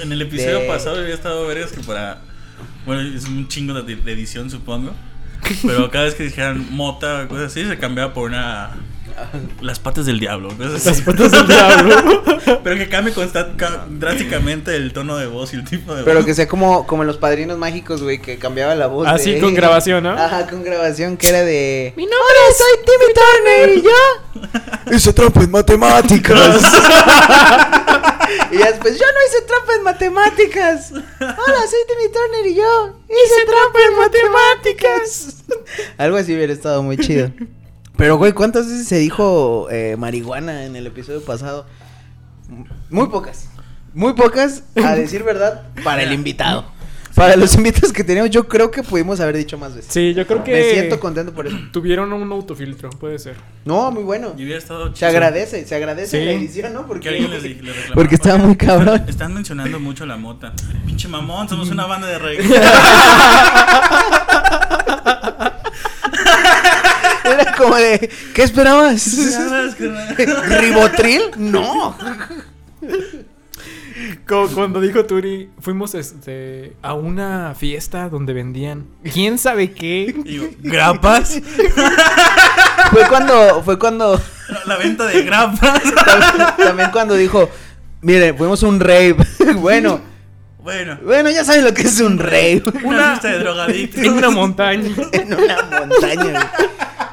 En el episodio De- pasado había estado vergas que para. Bueno, es un chingo de, de edición, supongo. Pero cada vez que dijeran mota o cosas así, se cambiaba por una. Las patas del diablo. cosas Las así. patas del diablo. Pero que cambie constant- ca- drásticamente el tono de voz y el tipo de Pero voz. que sea como, como en los padrinos mágicos, güey, que cambiaba la voz. Así de- con grabación, ¿no? Ajá, con grabación, que era de. Mi nombre ¡Hola, soy Timmy Turner! ¿Y yo? Hice trampa en matemáticas. y ya después, yo no hice trampa en matemáticas. Hola, soy Timmy Turner y yo hice trampa en matemáticas. Algo así hubiera estado muy chido. Pero, güey, ¿cuántas veces se dijo eh, marihuana en el episodio pasado? Muy pocas. Muy pocas, a decir verdad, para el invitado. Para los invitados que teníamos, yo creo que pudimos haber dicho más veces. Sí, yo creo que. Me siento contento por eso. Tuvieron un autofiltro, puede ser. No, muy bueno. Y hubiera estado Se chido. agradece, se agradece Sí. la edición, ¿no? Que alguien les, Porque, les reclamara. porque estaba muy cabrón. Están mencionando mucho la mota. Pinche mamón, somos una banda de reggae. Era como de, ¿qué esperabas? ¿Ribotril? No. Como cuando dijo Turi, fuimos este, a una fiesta donde vendían quién sabe qué. Digo, ¿grapas? Fue cuando, fue cuando, La venta de grapas. también, también cuando dijo, mire, fuimos a un rave. bueno, Bueno, bueno, ya saben lo que es un rave. una fiesta de drogadictos. En una montaña. en una montaña.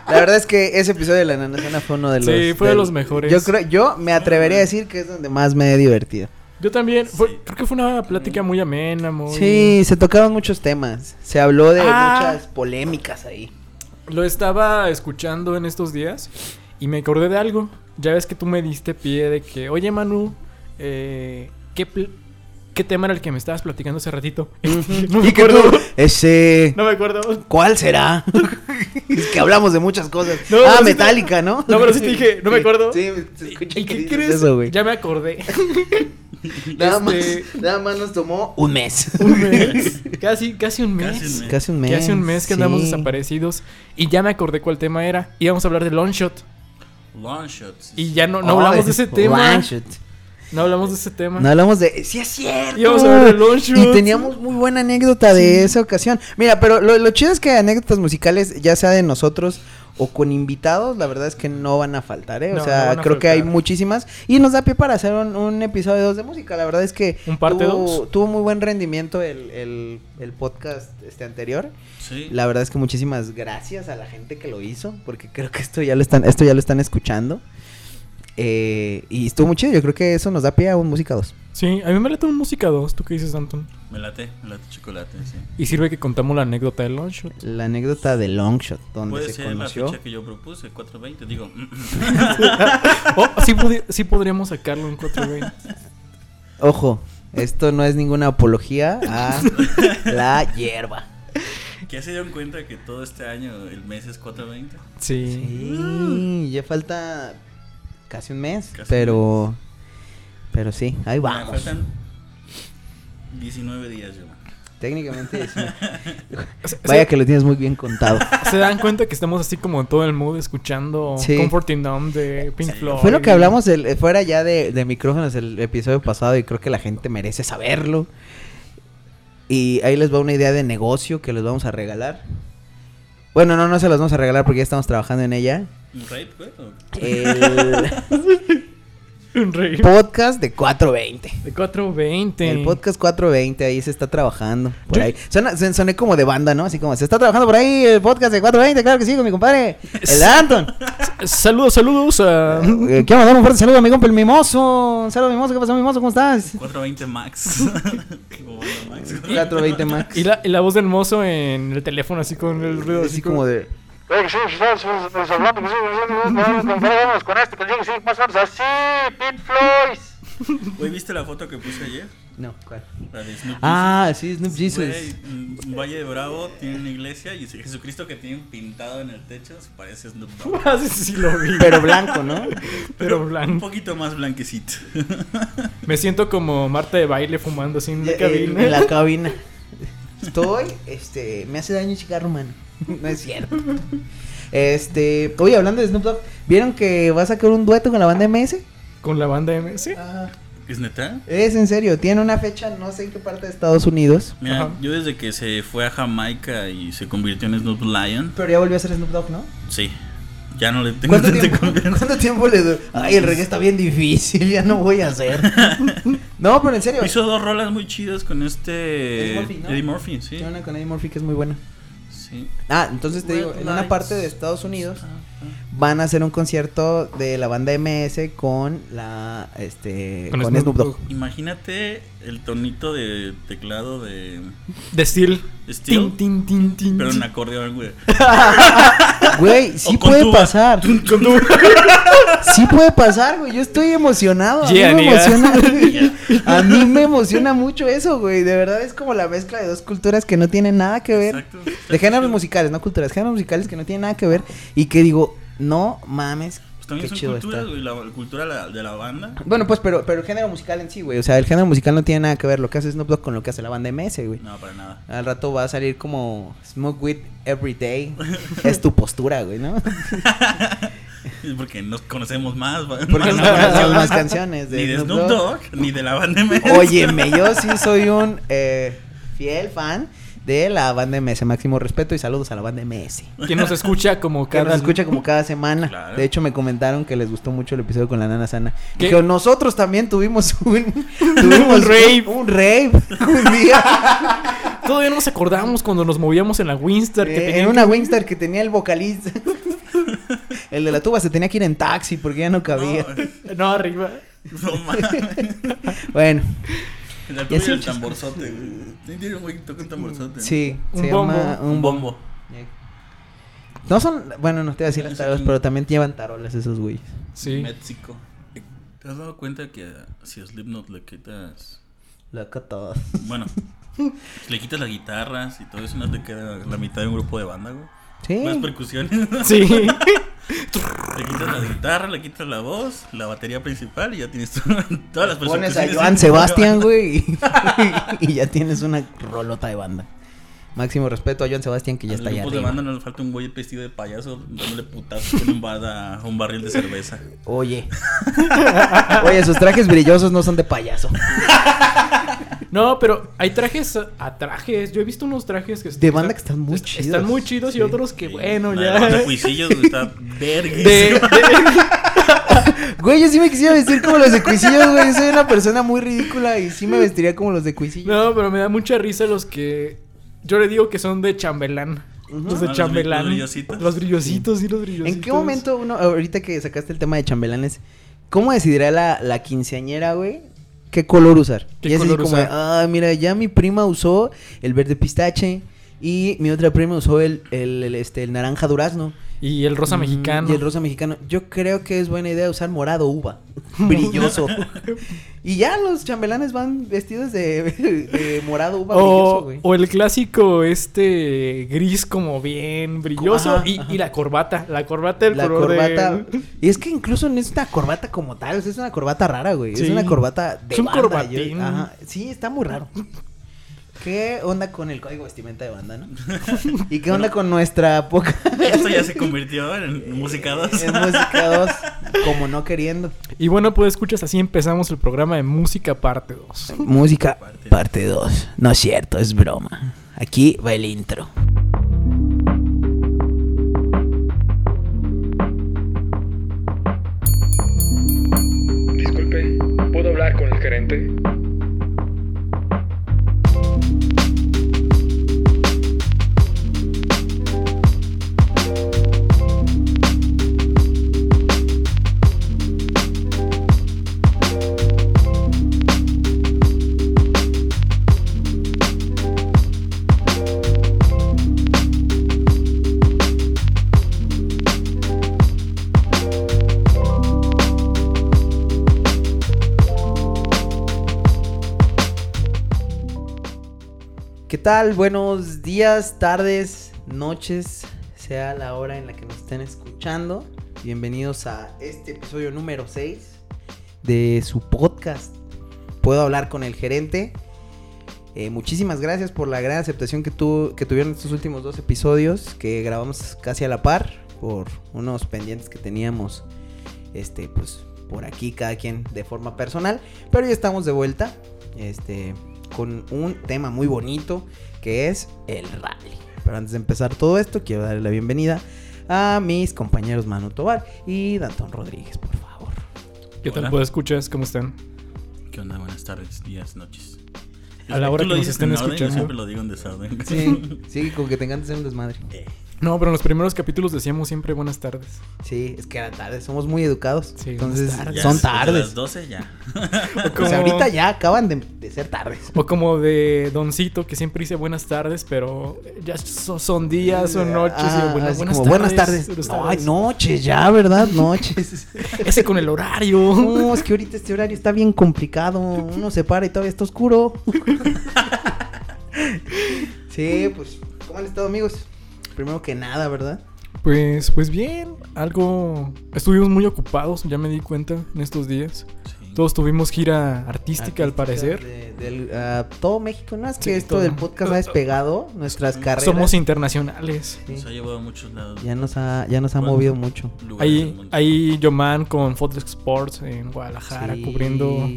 La verdad es que ese episodio de la nanacena fue uno de los. Sí, fue de los mejores. Yo creo, yo me atrevería a decir que es donde más me he divertido. Yo también. fue- Sí. creo que fue una plática muy amena, muy. Sí, se tocaron muchos temas. Se habló de Ah. muchas polémicas ahí. Lo estaba escuchando en estos días y me acordé de algo. Ya ves que tú me diste pie de que, oye Manu, eh, ¿qué, ¿qué tema era el que me estabas platicando hace ratito? no me acuerdo. tú, ese. No me acuerdo. ¿Cuál será? es que hablamos de muchas cosas. No, ah, sí te- Metallica, ¿no? No, pero sí te dije, no me Sí, acuerdo. Sí, se escucha ¿Y qué crees? eso, güey. ya me acordé. Nada, más, Este- nada más nos tomó un mes. un mes. Casi, casi un mes. Casi un mes. Casi un mes. Que hace un mes que andamos sí. desaparecidos. Y ya me acordé cuál tema era. Íbamos a hablar de Longshot. Long shots. Y ya no, no Oh, hablamos de ese tema. one shot. No hablamos de ese tema. No hablamos de. Sí, es cierto. Íbamos a hablar de Longshot. Y teníamos muy buena anécdota de esa ocasión. Mira, pero lo, lo chido es que anécdotas musicales, ya sea de nosotros o con invitados, la verdad es que no van a faltar, ¿eh? O No, sea, creo que hay muchísimas. Y nos da pie para hacer un, un episodio 2 de música. La verdad es que ¿Un parte tuvo, dos? tuvo muy buen rendimiento el, el, el podcast este anterior. Sí. La verdad es que muchísimas gracias a la gente que lo hizo, porque creo que esto ya lo están, esto ya lo están escuchando. Eh, y estuvo muy chido, yo creo que eso nos da pie a un música 2. Sí, a mí me late un música 2. ¿Tú qué dices, Anton? Me late, me late chocolate, sí. Y sirve que contamos la anécdota de Longshot. La anécdota de Longshot, donde Puede se ser la conoció. fecha que yo propuse, 420. Digo, Oh, sí, sí podríamos sacarlo en 420. Ojo, esto no es ninguna apología a la hierba. ¿qué se dieron cuenta que todo este año el mes es 420? Sí. Sí, ya falta casi un mes, Casi un pero pero sí, ahí vamos. faltan 19 días, yo. Técnicamente sí. Se- Vaya se- que lo tienes muy bien contado. ¿Se dan cuenta que estamos así como en todo el mood escuchando Sí. Comforting Numb de Pink Sí. Floyd? Fue lo que hablamos el- eh, fuera ya de, de micrófonos el episodio pasado y creo que la gente merece saberlo. Y ahí les va una idea de negocio que les vamos a regalar. Bueno, no, no se las vamos a regalar porque ya estamos trabajando en ella. ¿Un rape, güey? o- El Un rey. podcast de 420. De 420. El podcast 420, ahí se está trabajando. Por ahí. Suena, soné como de banda, ¿no? Así como, se está trabajando por ahí el podcast de 420, claro que sí, con mi compadre. El Anton. Saludos, saludos a... Eh, quiero mandar un fuerte saludo a mi compa el Mimoso. Un saludo, Mimoso. ¿Qué pasó, Mimoso? ¿Cómo estás? 420 max. Como banda max. 420 Max. Y la, y la voz del mozo en el teléfono así con el ruido Así como de... Con este, contigo, sí, más o menos así, Pink Floyd. Güey, ¿viste la foto que puse ayer? No, ¿cuál? La de Snoop Ah, sí, Snoop Jesus. Güey, en Valle de Bravo tiene una iglesia y Jesucristo que tienen pintado en el techo se parece a Snoop Dogg. Ah, sí, sí, lo vi. Pero blanco, ¿no? Pero Un blanco. poquito más blanquecito. Me siento como Marta de baile fumando así en la cabina. En la cabina. Estoy, este, me hace daño el cigarro, mano. No es cierto. Este, oye, hablando de Snoop Dogg, ¿vieron que va a sacar un dueto con la banda MS? Con la banda MS. Ah, ¿Es neta? Es en serio, tiene una fecha, no sé en qué parte de Estados Unidos. Mira, Ajá. yo desde que se fue a Jamaica y se convirtió en Snoop Lion, Pero ya volvió a ser Snoop Dogg, ¿no? sí. Ya no le tengo ¿Cuánto tiempo, confianza. ¿Cuánto tiempo le doy? Ay, el reggae está bien difícil, ya no voy a hacer. No, pero en serio. Hizo dos rolas muy chidas con este Eddie Murphy, ¿no? Eddie Murphy, sí. Tiene una con Eddie Murphy que es muy buena. Sí. Ah, entonces te digo, en una parte de Estados Unidos. Van a hacer un concierto de la banda MS con la este Con con, Snoop Snoop Dogg. Imagínate el tonito de teclado de De Steel. Steel, Tin, tin, tin, tin, pero en acordeón, güey. Güey, sí puede pasar. Sí puede pasar, güey. Yo estoy emocionado. A Yeah, mí me emociona. A mí me emociona mucho eso, güey. De verdad es como la mezcla de dos culturas que no tienen nada que ver. Exacto. De géneros musicales, no culturas, géneros musicales que no tienen nada que ver y que digo, no mames, Pues también qué son chido culturas, está. güey. La, la cultura la- de la banda. Bueno, pues, pero, pero el género musical en sí, güey. O sea, el género musical no tiene nada que ver lo que hace Snoop Dogg con lo que hace la banda MS, güey. No, para nada. Al rato va a salir como Smoke Weed Every Day. es tu postura, güey, ¿no? Porque nos conocemos más. Porque no conocemos más canciones de Ni de Snoop Snoop Dogg. Dogg, ni de la banda MS. Óyeme, yo sí soy un eh, fiel fan de la banda MS. Máximo respeto y saludos a la banda MS. Que nos escucha como Que cada. nos escucha como cada semana. Claro. De hecho, me comentaron que les gustó mucho el episodio con la nana sana. ¿Qué? Que nosotros también tuvimos un, tuvimos Un rave. Un, un rave un día. Todavía no nos acordamos cuando nos movíamos en la Winstar. que Eh, en una que- Wingstar que tenía el vocalista. el de la tuba se tenía que ir en taxi porque ya no cabía. No, No, arriba. no mames. Bueno, Y el tamborzote, güey. Tiene un güey que toca un tamborzote. sí. Un se bombo. llama Un bombo. No son, bueno, no te voy a decir las tarolas, pero también llevan tarolas esos güeyes. Sí. México. ¿Te has dado cuenta que si a Slipknot le quitas. Loco todo. Bueno, si le quitas las guitarras y todo eso, no te queda la mitad de un grupo de banda, güey? Sí. Las percusiones. Sí. Le quitas la guitarra, le quitas la voz, la batería principal y ya tienes to- todas las Pones a. Joan Sebastián, güey, y, y ya tienes una rolota de banda. Máximo respeto a Joan Sebastián que ya A está los allá grupos de arriba. banda no le falta un güey vestido de payaso dándole putazos con un, bada- un barril de cerveza. Oye. Oye, sus trajes brillosos no son de payaso. No, pero hay trajes a trajes. Yo he visto unos trajes que De banda que están muy est- chidos. Están muy chidos y otros que, bueno, La ya. de banda Cuisillos güey, está verga. De- de- Güey, yo sí me quisiera vestir como los de Cuisillos, güey. Soy una persona muy ridícula y sí me vestiría como los de Cuisillos. No, pero me da mucha risa los que. Yo le digo que son de chambelán. Ujú. Los de Ah, los chambelán. los brillositos. Los brillositos, sí, los brillositos. ¿En qué momento uno, ahorita que sacaste el tema de chambelanes, cómo decidirá la, la quinceañera, güey? ¿Qué color usar? ¿Qué Y es así como, ah, mira, ya mi prima usó el verde pistache y mi otra prima usó el, el, el, este, el naranja durazno. Y el rosa Mm, mexicano. Y el rosa mexicano. Yo creo que es buena idea usar morado uva. Brilloso. y ya los chambelanes van vestidos de, de morado uva brilloso, O, güey. o el clásico este gris como bien brilloso Ajá, y, ajá. y la corbata, la corbata del La color de- corbata. Y es que incluso no es una corbata como tal, es una corbata rara, güey. Sí. Es una corbata de Es un banda. corbatín. yo- ajá. Sí, está muy raro. ¿Qué onda con el código vestimenta de banda, no? ¿Y qué onda con nuestra poca Esto ya se convirtió en música 2. en música 2? Como no queriendo. Y bueno, pues escuchas, así empezamos el programa de música parte 2. Música Parte. parte 2. No es cierto, es broma. Aquí va el intro. Tal? Buenos días, tardes, noches, sea la hora en la que nos estén escuchando. Bienvenidos a este episodio número 6 de su podcast. Puedo hablar con el gerente. Eh, muchísimas gracias por la gran aceptación que, tu- que tuvieron estos últimos dos episodios que grabamos casi a la par por unos pendientes que teníamos este pues por aquí, cada quien de forma personal. Pero ya estamos de vuelta. Este. Con un tema muy bonito. Que es el rally. Pero antes de empezar todo esto, quiero darle la bienvenida a mis compañeros Manu Tobar y Dantón Rodríguez, por favor. ¿Qué tal, pues escuchas? ¿Cómo están? ¿Qué onda? Buenas tardes, días, noches. A la hora que lo nos dices estén en orden, yo escuchando. siempre lo digo en desorden. Sí, sí, como que te encanta hacer un desmadre. Eh, No, pero en los primeros capítulos decíamos siempre buenas tardes. Sí, es que era tarde, somos muy educados. Sí, entonces tardes. son tardes. las 12 ya. O Pues ahorita ya acaban de, de ser tardes. O como de Doncito, que siempre dice buenas tardes, pero ya son, son días, son noches. y Ah, bueno, buenas, como, tardes, buenas tardes. buenas No, tardes. Ay, noches ya, ¿verdad? Noches. Ese con el horario. No, es que ahorita este horario está bien complicado. Uno se para y todavía está oscuro. sí, pues, ¿cómo han estado, amigos? Primero que nada, ¿verdad? Pues, pues bien, algo. Estuvimos muy ocupados, ya me di cuenta en estos días. Sí. Todos tuvimos gira artística, al parecer. de- del, ah, todo México, ¿no? Es que Sí, esto todo. del podcast ha despegado nuestras carreras. Somos internacionales. Sí. Nos ha llevado a muchos lados. Ya nos ha, ya nos ha Bueno. movido mucho. Ahí, Yoman con Photox Sports en Guadalajara, Sí, cubriendo.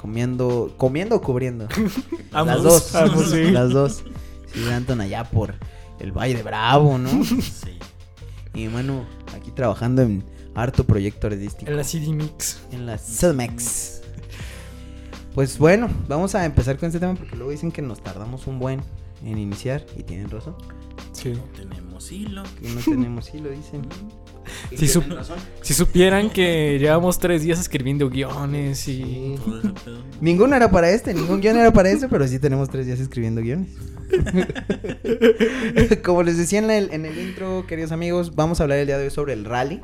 Comiendo, comiendo o cubriendo. Ambos, Las dos. ambos, sí. Las dos. Sí, Anton allá por el Valle de Bravo, ¿no? Sí. Y bueno, aquí trabajando en harto proyecto artístico. En la CD Mix. En la Celmex. Pues bueno, vamos a empezar con este tema porque luego dicen que nos tardamos un buen en iniciar y tienen razón. Sí. Tenemos hilo. Que no tenemos hilo, dicen. Sup-. Si supieran que llevamos tres días escribiendo guiones y. Ninguno era para este, ningún guion era para este, pero sí tenemos tres días escribiendo guiones. Como les decía en el, en el intro, queridos amigos, vamos a hablar el día de hoy sobre el rally.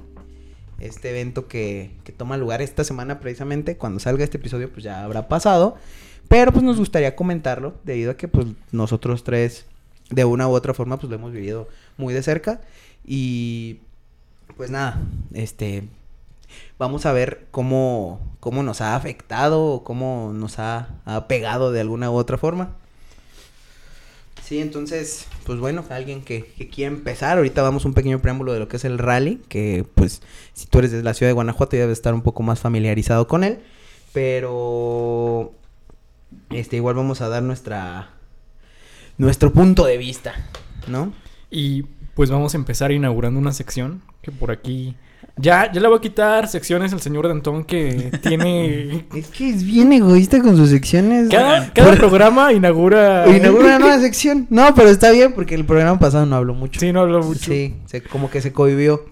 Este evento que, que toma lugar esta semana precisamente. Cuando salga este episodio, pues ya habrá pasado. Pero pues nos gustaría comentarlo, debido a que pues nosotros tres, de una u otra forma, pues lo hemos vivido muy de cerca. Y pues nada, este, vamos a ver cómo, cómo nos ha afectado o cómo nos ha, pegado de alguna u otra forma. Sí, entonces, pues bueno, alguien que, que quiera empezar, ahorita vamos un pequeño preámbulo de lo que es el rally, que pues si tú eres de la ciudad de Guanajuato ya debes estar un poco más familiarizado con él, pero este igual vamos a dar nuestra nuestro punto de vista, ¿no? Y pues vamos a empezar inaugurando una sección que por aquí. Ya, ya le voy a quitar secciones al señor Dantón que tiene. Es que es bien egoísta con sus secciones. Cada, cada programa inaugura. Inaugura una nueva sección. No, pero está bien porque el programa pasado no habló mucho. Sí, no hablo mucho. Sí, se- como que se cohibió.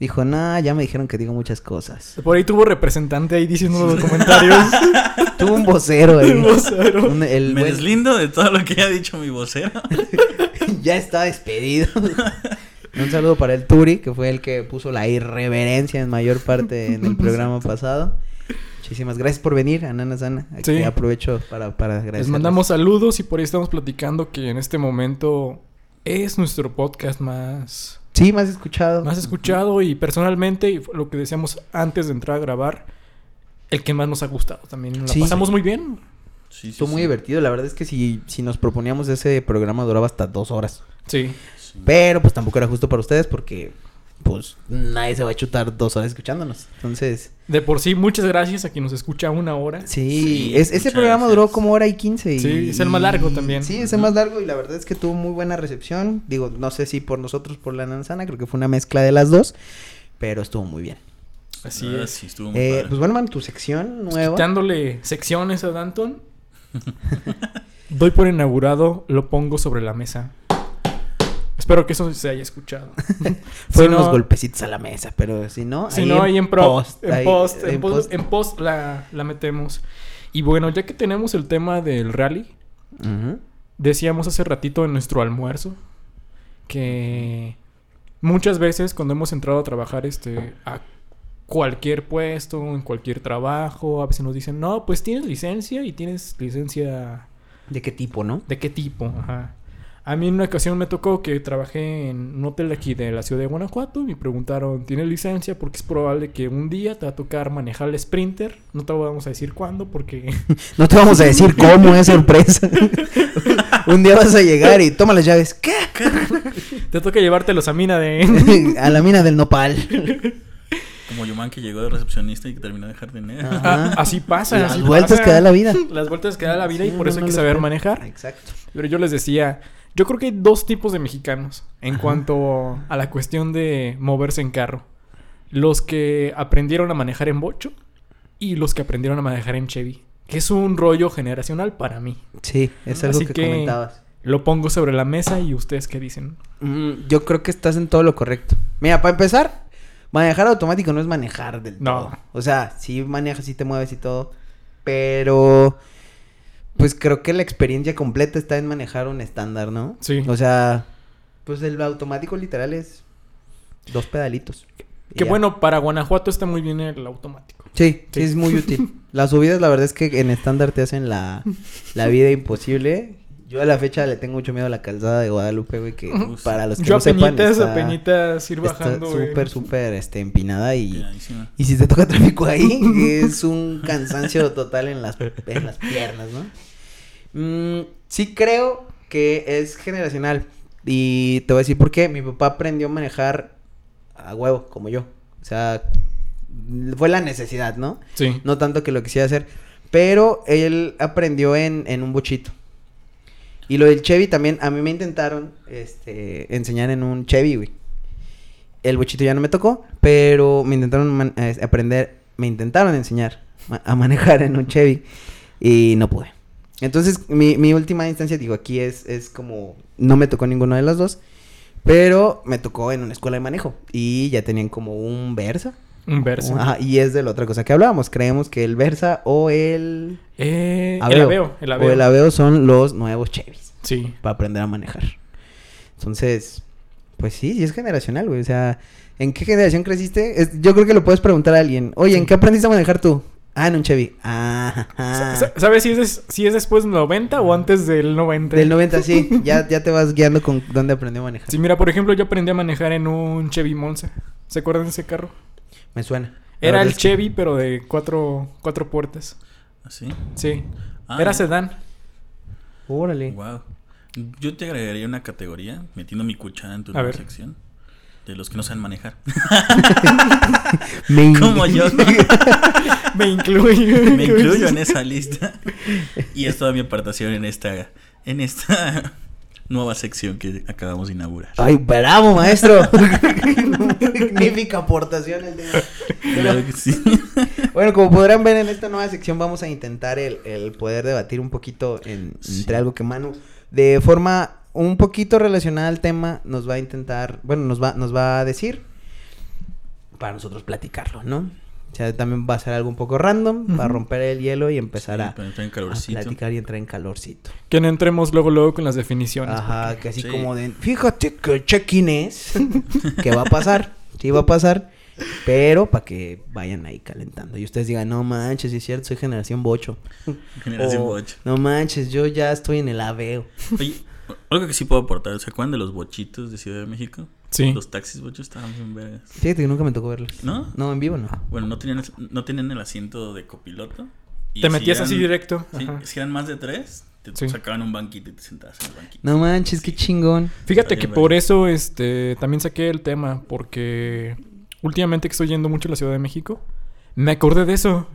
Dijo, nah, ya me dijeron que digo muchas cosas. Por ahí tuvo representante ahí diciendo los comentarios. Tuvo un vocero ahí. Un vocero. Un- el Me buen- deslindo de todo lo que ha dicho mi vocero. ya está despedido. Un saludo para el Turi, que fue el que puso la irreverencia en mayor parte en el programa pasado. Muchísimas gracias por venir, Anana Sana. Aquí Sí. aprovecho para, para agradecer. Les mandamos saludos y por ahí estamos platicando que en este momento es nuestro podcast más, Sí, más escuchado. más escuchado y personalmente, y lo que decíamos antes de entrar a grabar, el que más nos ha gustado también. Nos la Sí. pasamos muy bien. Sí, sí, Estuvo muy divertido. La verdad es que si, si nos proponíamos ese programa duraba hasta dos horas. Sí. Sí. Pero pues tampoco era justo para ustedes porque pues nadie se va a chutar dos horas escuchándonos. Entonces, De por sí, muchas gracias a quien nos escucha una hora. sí, Sí, es- ese programa duró como hora y quince. Y, Sí, es el más largo también. Sí, es el más largo y la verdad es que tuvo muy buena recepción. Digo, no sé si por nosotros, por la nanzana, creo que fue una mezcla de las dos. Pero estuvo muy bien. Así Ah, es. Sí, estuvo muy Eh, padre. pues bueno, man, tu sección nueva. Quitándole secciones a Danton. Doy por inaugurado, lo pongo sobre la mesa. Espero que eso se haya escuchado. Fueron Si no- unos golpecitos a la mesa, pero si no, Si no, ahí en, pro- post, en ahí- post, en en post, post. en post la, la metemos. Y bueno, ya que tenemos el tema del rally, decíamos hace ratito en nuestro almuerzo que muchas veces cuando hemos entrado a trabajar este a cualquier puesto, en cualquier trabajo, a veces nos dicen, no, pues tienes licencia y tienes licencia ¿De qué tipo, no? ¿De qué tipo? Ajá. A mí en una ocasión me tocó que trabajé en un hotel aquí de la ciudad de Guanajuato y me preguntaron, ¿tienes licencia? Porque es probable que un día te va a tocar manejar el Sprinter. No te vamos a decir cuándo porque... No te vamos a decir cómo es sorpresa. Un día vas a llegar y toma las llaves. ¿Qué? te toca llevártelos a mina de... a la mina del nopal. Como Yuman que llegó de recepcionista y que terminó de jardinero. Ajá. Ah, así pasa. Las así vueltas pasa. que da la vida. Las vueltas que da la vida y por eso hay que saber manejar. Exacto. Pero yo les decía, yo creo que hay dos tipos de mexicanos en cuanto a la cuestión de moverse en carro. Los que aprendieron a manejar en bocho y los que aprendieron a manejar en Chevy. Que es un rollo generacional para mí. Sí, es algo Así que, que- comentabas. Lo pongo sobre la mesa y ustedes qué dicen. Mm, yo creo que estás en todo lo correcto. Mira, para empezar, manejar automático no es manejar del No. todo. O sea, sí manejas, sí te mueves y todo. Pero, pues creo que la experiencia completa está en manejar un estándar, ¿no? Sí. O sea, pues el automático literal es dos pedalitos. Que bueno, para Guanajuato está muy bien el automático. Sí, sí, Sí. es muy útil. Las subidas, la verdad es que en estándar te hacen la, la vida imposible. Yo a la fecha le tengo mucho miedo a la calzada de Guadalupe, güey, que para los que Yo no sepan apeñitas, está- apeñitas ir Está bajando. súper, súper este, empinada y, y si te toca tráfico ahí, es un cansancio total en las, en las piernas, ¿no? Mm, sí creo que es generacional y te voy a decir por qué. Mi papá aprendió a manejar a huevo, como yo. O sea, fue la necesidad, ¿no? Sí. No tanto que lo quisiera hacer, pero él aprendió en, en un bochito. Y lo del Chevy también, a mí me intentaron este, enseñar en un Chevy, güey. El bochito ya no me tocó, pero me intentaron eh, aprender, me intentaron enseñar a manejar en un Chevy y no pude. Entonces, mi, mi última instancia, digo, aquí es, es como, no me tocó ninguno de los dos, pero me tocó en una escuela de manejo y ya tenían como un Versa. Un verso. Ajá, y es de la otra cosa que hablábamos. Creemos que el Versa o el Eh, el Aveo. aveo. El aveo. o el Aveo son los nuevos Chevys Sí. para aprender a manejar. Entonces, pues sí, sí es generacional, güey. O sea, ¿en qué generación creciste? Es- yo creo que lo puedes preguntar a alguien. Oye, ¿en qué aprendiste a manejar tú? Ah, en un Chevy. Ah, sa- ¿Sabes si es, si es después del 90 o antes del 90? del 90, sí. Ya, ya te vas guiando con dónde aprendió a manejar. Sí, mira, por ejemplo, yo aprendí a manejar en un Chevy Monza. ¿Se acuerdan de ese carro? Me suena. Era el que- Chevy, pero de cuatro, cuatro puertas. ¿Así? Sí. Ah, Era sedán. Órale. Wow. Yo te agregaría una categoría, metiendo mi cuchara en tu A nueva ver. sección. De los que no saben manejar. Me- Como yo. Me incluyo. Me incluyo en esa lista. Y es toda mi aportación en esta, en esta nueva sección que acabamos de inaugurar. Ay, bravo, maestro. Magnífica aportación el día. Claro que sí. Bueno, como podrán ver en esta nueva sección vamos a intentar el, el poder debatir un poquito en- Sí. entre algo que Manu, de forma un poquito relacionada al tema, nos va a intentar, bueno, nos va, nos va a decir para nosotros platicarlo, ¿no? O sea, también va a ser algo un poco random para Ujú. romper el hielo y empezar Sí, a, para entrar en a calorcito. platicar y entrar en calorcito. Que no entremos luego, luego con las definiciones. Ajá, que así Sí. como de, fíjate que check-in es, que va a pasar, sí va a pasar, pero para que vayan ahí calentando y ustedes digan, no manches, es cierto, soy generación bocho. Generación O, bocho. No manches, yo ya estoy en el aveo. Oye, algo que sí puedo aportar. ¿Se acuerdan de los bochitos de Ciudad de México? Sí. Los taxis bochos estaban bien vergas. Fíjate que nunca me tocó verlos. ¿No? No, en vivo no. Bueno, no tenían, no tenían el asiento de copiloto. y Te si metías eran- así directo. Sí, Ajá. si eran más de tres, te Sí. sacaban un banquito y te sentabas en el banquito. No manches, qué chingón. Fíjate Está que por eso este también saqué el tema, porque últimamente que estoy yendo mucho a la Ciudad de México, me acordé de eso.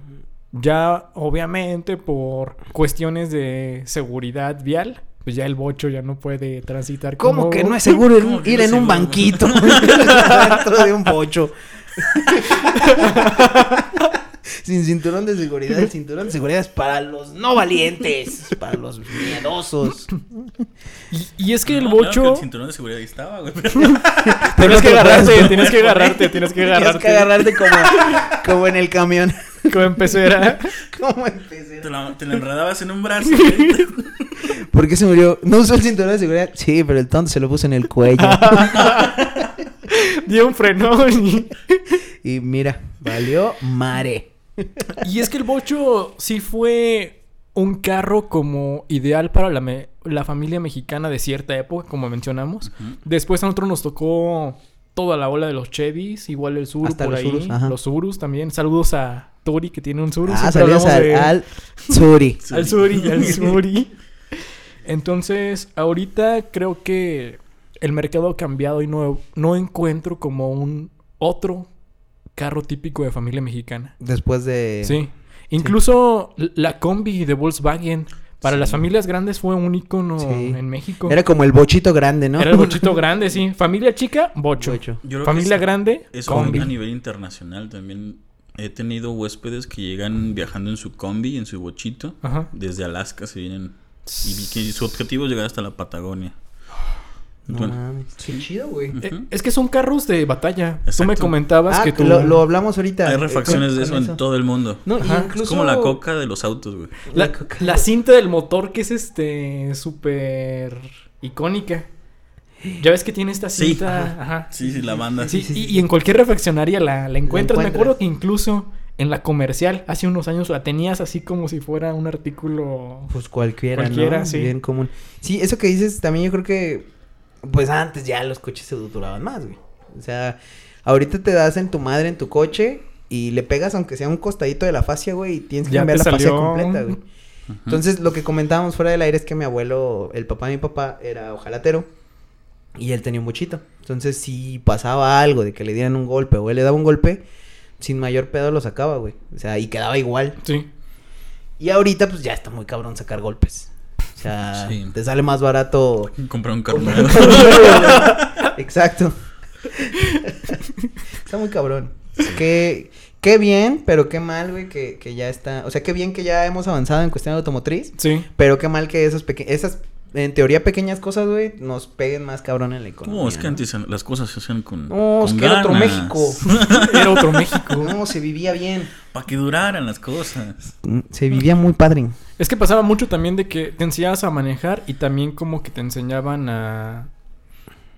Ya, obviamente, por cuestiones de seguridad vial, pues ya el bocho ya no puede transitar. ¿Cómo como- que no es seguro ¿Cómo que ir es en un seguro? banquito dentro de un bocho? Sin cinturón de seguridad, el cinturón de seguridad es para los no valientes, para los miedosos. Y, y es que el No, claro bocho... que el cinturón de seguridad ahí estaba, güey. pero- Tienes que agarrarte, tienes que agarrarte, tienes que Tienes agarrarte. que agarrarte como, como en el camión. Como empecé era... Como empecé. Te la, te enredabas en un brazo. güey. ¿Por qué se murió? ¿No usó el cinturón de seguridad? Sí, pero el tonto se lo puso en el cuello. Dio un frenón y... y mira, valió mare. Y es que el Bocho sí fue un carro como ideal para la, me- la familia mexicana de cierta época, como mencionamos. Después a nosotros nos tocó toda la ola de los Chevys, igual el Sur Hasta por los ahí. Urus, los Urus también. Saludos a Tori que tiene un Sur. Ah, saludos al, de- al Suri. al Suri, al Suri. Entonces, ahorita creo que el mercado ha cambiado y no, no encuentro como un otro carro típico de familia mexicana. Después de... Sí. Incluso la combi de Volkswagen para Sí. las familias grandes fue un icono Sí. en México. Era como el bochito grande, ¿no? Era el bochito grande, sí. Familia chica, bocho. Bocho. Yo creo que Familia es- grande, Eso combi. a nivel internacional también. He tenido huéspedes que llegan viajando en su combi, en su bochito. Ajá. Desde Alaska se vienen. Y que su objetivo es llegar hasta la Patagonia. No Bueno, mames. Qué chido, güey. Eh, Es que son carros de batalla. Tú me Exacto. comentabas Ah, que tú... lo, lo hablamos ahorita. hay eh, refacciones con- de eso, en todo el mundo. No, y Ajá. incluso... Es como la coca de los autos, güey. La, La coca. la cinta del motor que es este súper icónica. Ya ves que tiene esta Sí. cinta. Ajá. Sí, sí, la banda. Sí, sí, y, sí. y en cualquier refaccionaria la, la encuentras. Me encuentras. acuerdo que incluso en la comercial, hace unos años, la tenías así como si fuera un artículo. Pues cualquiera, Cualquiera, ¿no? sí. Bien común. Sí, eso que dices también yo creo que... Pues antes ya los coches se duraban más, güey. O sea, ahorita te das en tu madre en tu coche y le pegas aunque sea un costadito de la fascia, güey, y tienes que Ya cambiar la fascia salió. completa, güey. Entonces, lo que comentábamos fuera del aire es que mi abuelo, el papá de mi papá, era ojalatero. Y él tenía un bochito. Entonces, si pasaba algo de que le dieran un golpe o él le daba un golpe, sin mayor pedo lo sacaba, güey. O sea, y quedaba igual. Sí. Y ahorita, pues ya está muy cabrón sacar golpes. O sea, Sí. te sale más barato. Comprar un carro. Exacto. está muy cabrón. Qué, qué bien, pero qué mal, güey, que, que ya está. O sea, qué bien que ya hemos avanzado en cuestión de automotriz. Sí. Pero qué mal que esas pequeñas, esas, en teoría, pequeñas cosas, güey, nos peguen más cabrón en la economía. ¿Cómo? Es que ¿no? antes las cosas se hacían con. No, es que era otro. México. Era otro México. No, se vivía bien. Para que duraran las cosas. Mm, Se vivía muy padre. Es que pasaba mucho también de que te enseñabas a manejar y también como que te enseñaban a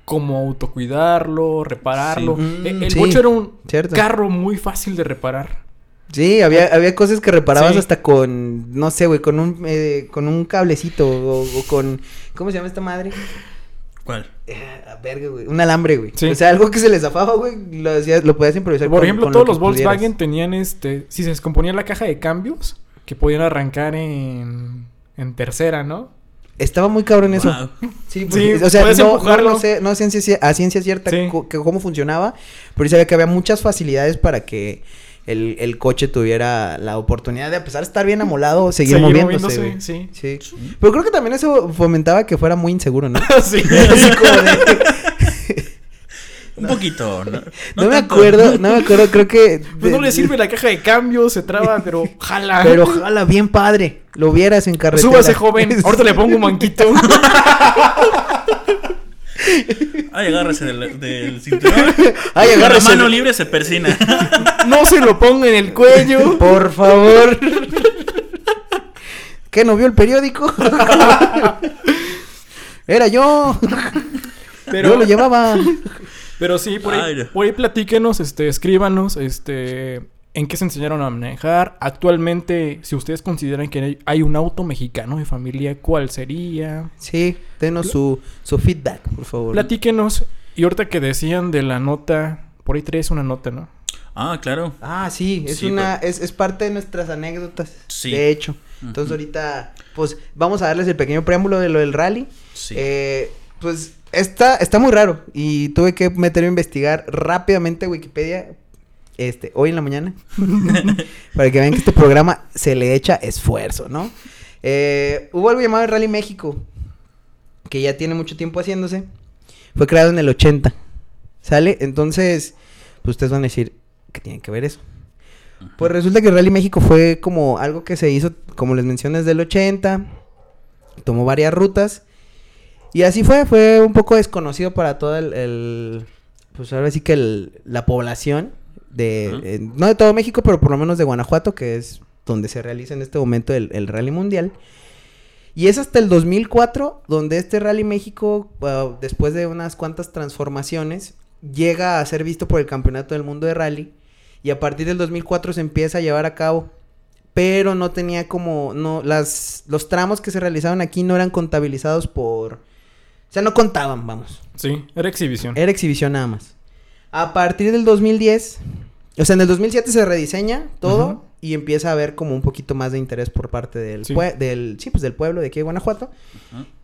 cómo autocuidarlo, repararlo. Sí. E- Mm, el sí, bocho era un cierto. carro muy fácil de reparar. Sí, había, había cosas que reparabas Sí. hasta con, no sé, güey, con un, eh, con un cablecito o, o con, ¿cómo se llama esta madre? ¿Cuál? Eh, a verga, güey, un alambre, güey. Sí. O sea, algo que se le zafaba, güey, lo, hacías- lo podías improvisar Por con- ejemplo, con todos lo los pudieras. Volkswagen tenían este, si se descomponía la caja de cambios, que podían arrancar en, en tercera, ¿no? Estaba muy cabrón eso. Wow. Sí, Sí, porque, o sea, no, no, no sé, no sé a ciencia, a ciencia cierta Sí. cómo funcionaba, pero sí sabía que había muchas facilidades para que el, el coche tuviera la oportunidad de, a pesar de estar bien amolado, seguir, Seguir moviéndose. güey. sí. Sí. Pero creo que también eso fomentaba que fuera muy inseguro, ¿no? sí. Así como de- Un poquito, ¿no? No, me tanto. acuerdo, no me acuerdo, creo que... Pues no le sirve la caja de cambios, se traba, pero jala. Pero ojalá, bien padre. Lo vieras en carretera. Súbase, joven. Ahorita le pongo un manquito. Ay, agárrese del, del cinturón. Ay, Con agárrese La mano libre se persina. No se lo ponga en el cuello. Por favor. ¿Qué, no vio el periódico? Era yo. Pero, Yo lo llevaba. pero sí, por ahí, por ahí platíquenos, este, escríbanos, este, en qué se enseñaron a manejar. Actualmente, si ustedes consideran que hay- un auto mexicano de familia, ¿cuál sería? Sí, denos su, su feedback, por favor. Platíquenos. Y ahorita que decían de la nota, por ahí traes una nota, ¿no? Ah, claro. Ah, sí, es Sí, una, es, es parte de nuestras anécdotas. Sí. De hecho. Entonces ahorita, pues, vamos a darles el pequeño preámbulo de lo del rally. Sí. Eh, pues está, está muy raro. Y tuve que meterme a investigar rápidamente Wikipedia. Este, hoy en la mañana. para que vean que este programa se le echa esfuerzo, ¿no? Eh, hubo algo llamado el Rally México. Que ya tiene mucho tiempo haciéndose. Fue creado en el 80. ¿Sale? Entonces, pues ustedes van a decir, ¿qué tiene que ver eso? Pues resulta que el Rally México fue como algo que se hizo, como les mencioné, desde el 80. Tomó varias rutas. Y así fue, fue un poco desconocido para toda el, el- pues ahora sí que el- la población de, eh, no de todo México, pero por lo menos de Guanajuato, que es donde se realiza en este momento el, el Rally Mundial. Y es hasta el 2004 donde este Rally México, ah, después de unas cuantas transformaciones, llega a ser visto por el Campeonato del Mundo de Rally. Y a partir del 2004 se empieza a llevar a cabo. Pero no tenía como, no, las, los tramos que se realizaban aquí no eran contabilizados por, o sea, no contaban, vamos. Sí, era exhibición. Era exhibición nada más. A partir del 2010, o sea, en el 2007 se rediseña todo y empieza a haber como un poquito más de interés por parte del, Sí. pue- del, sí, pues del pueblo de aquí de Guanajuato.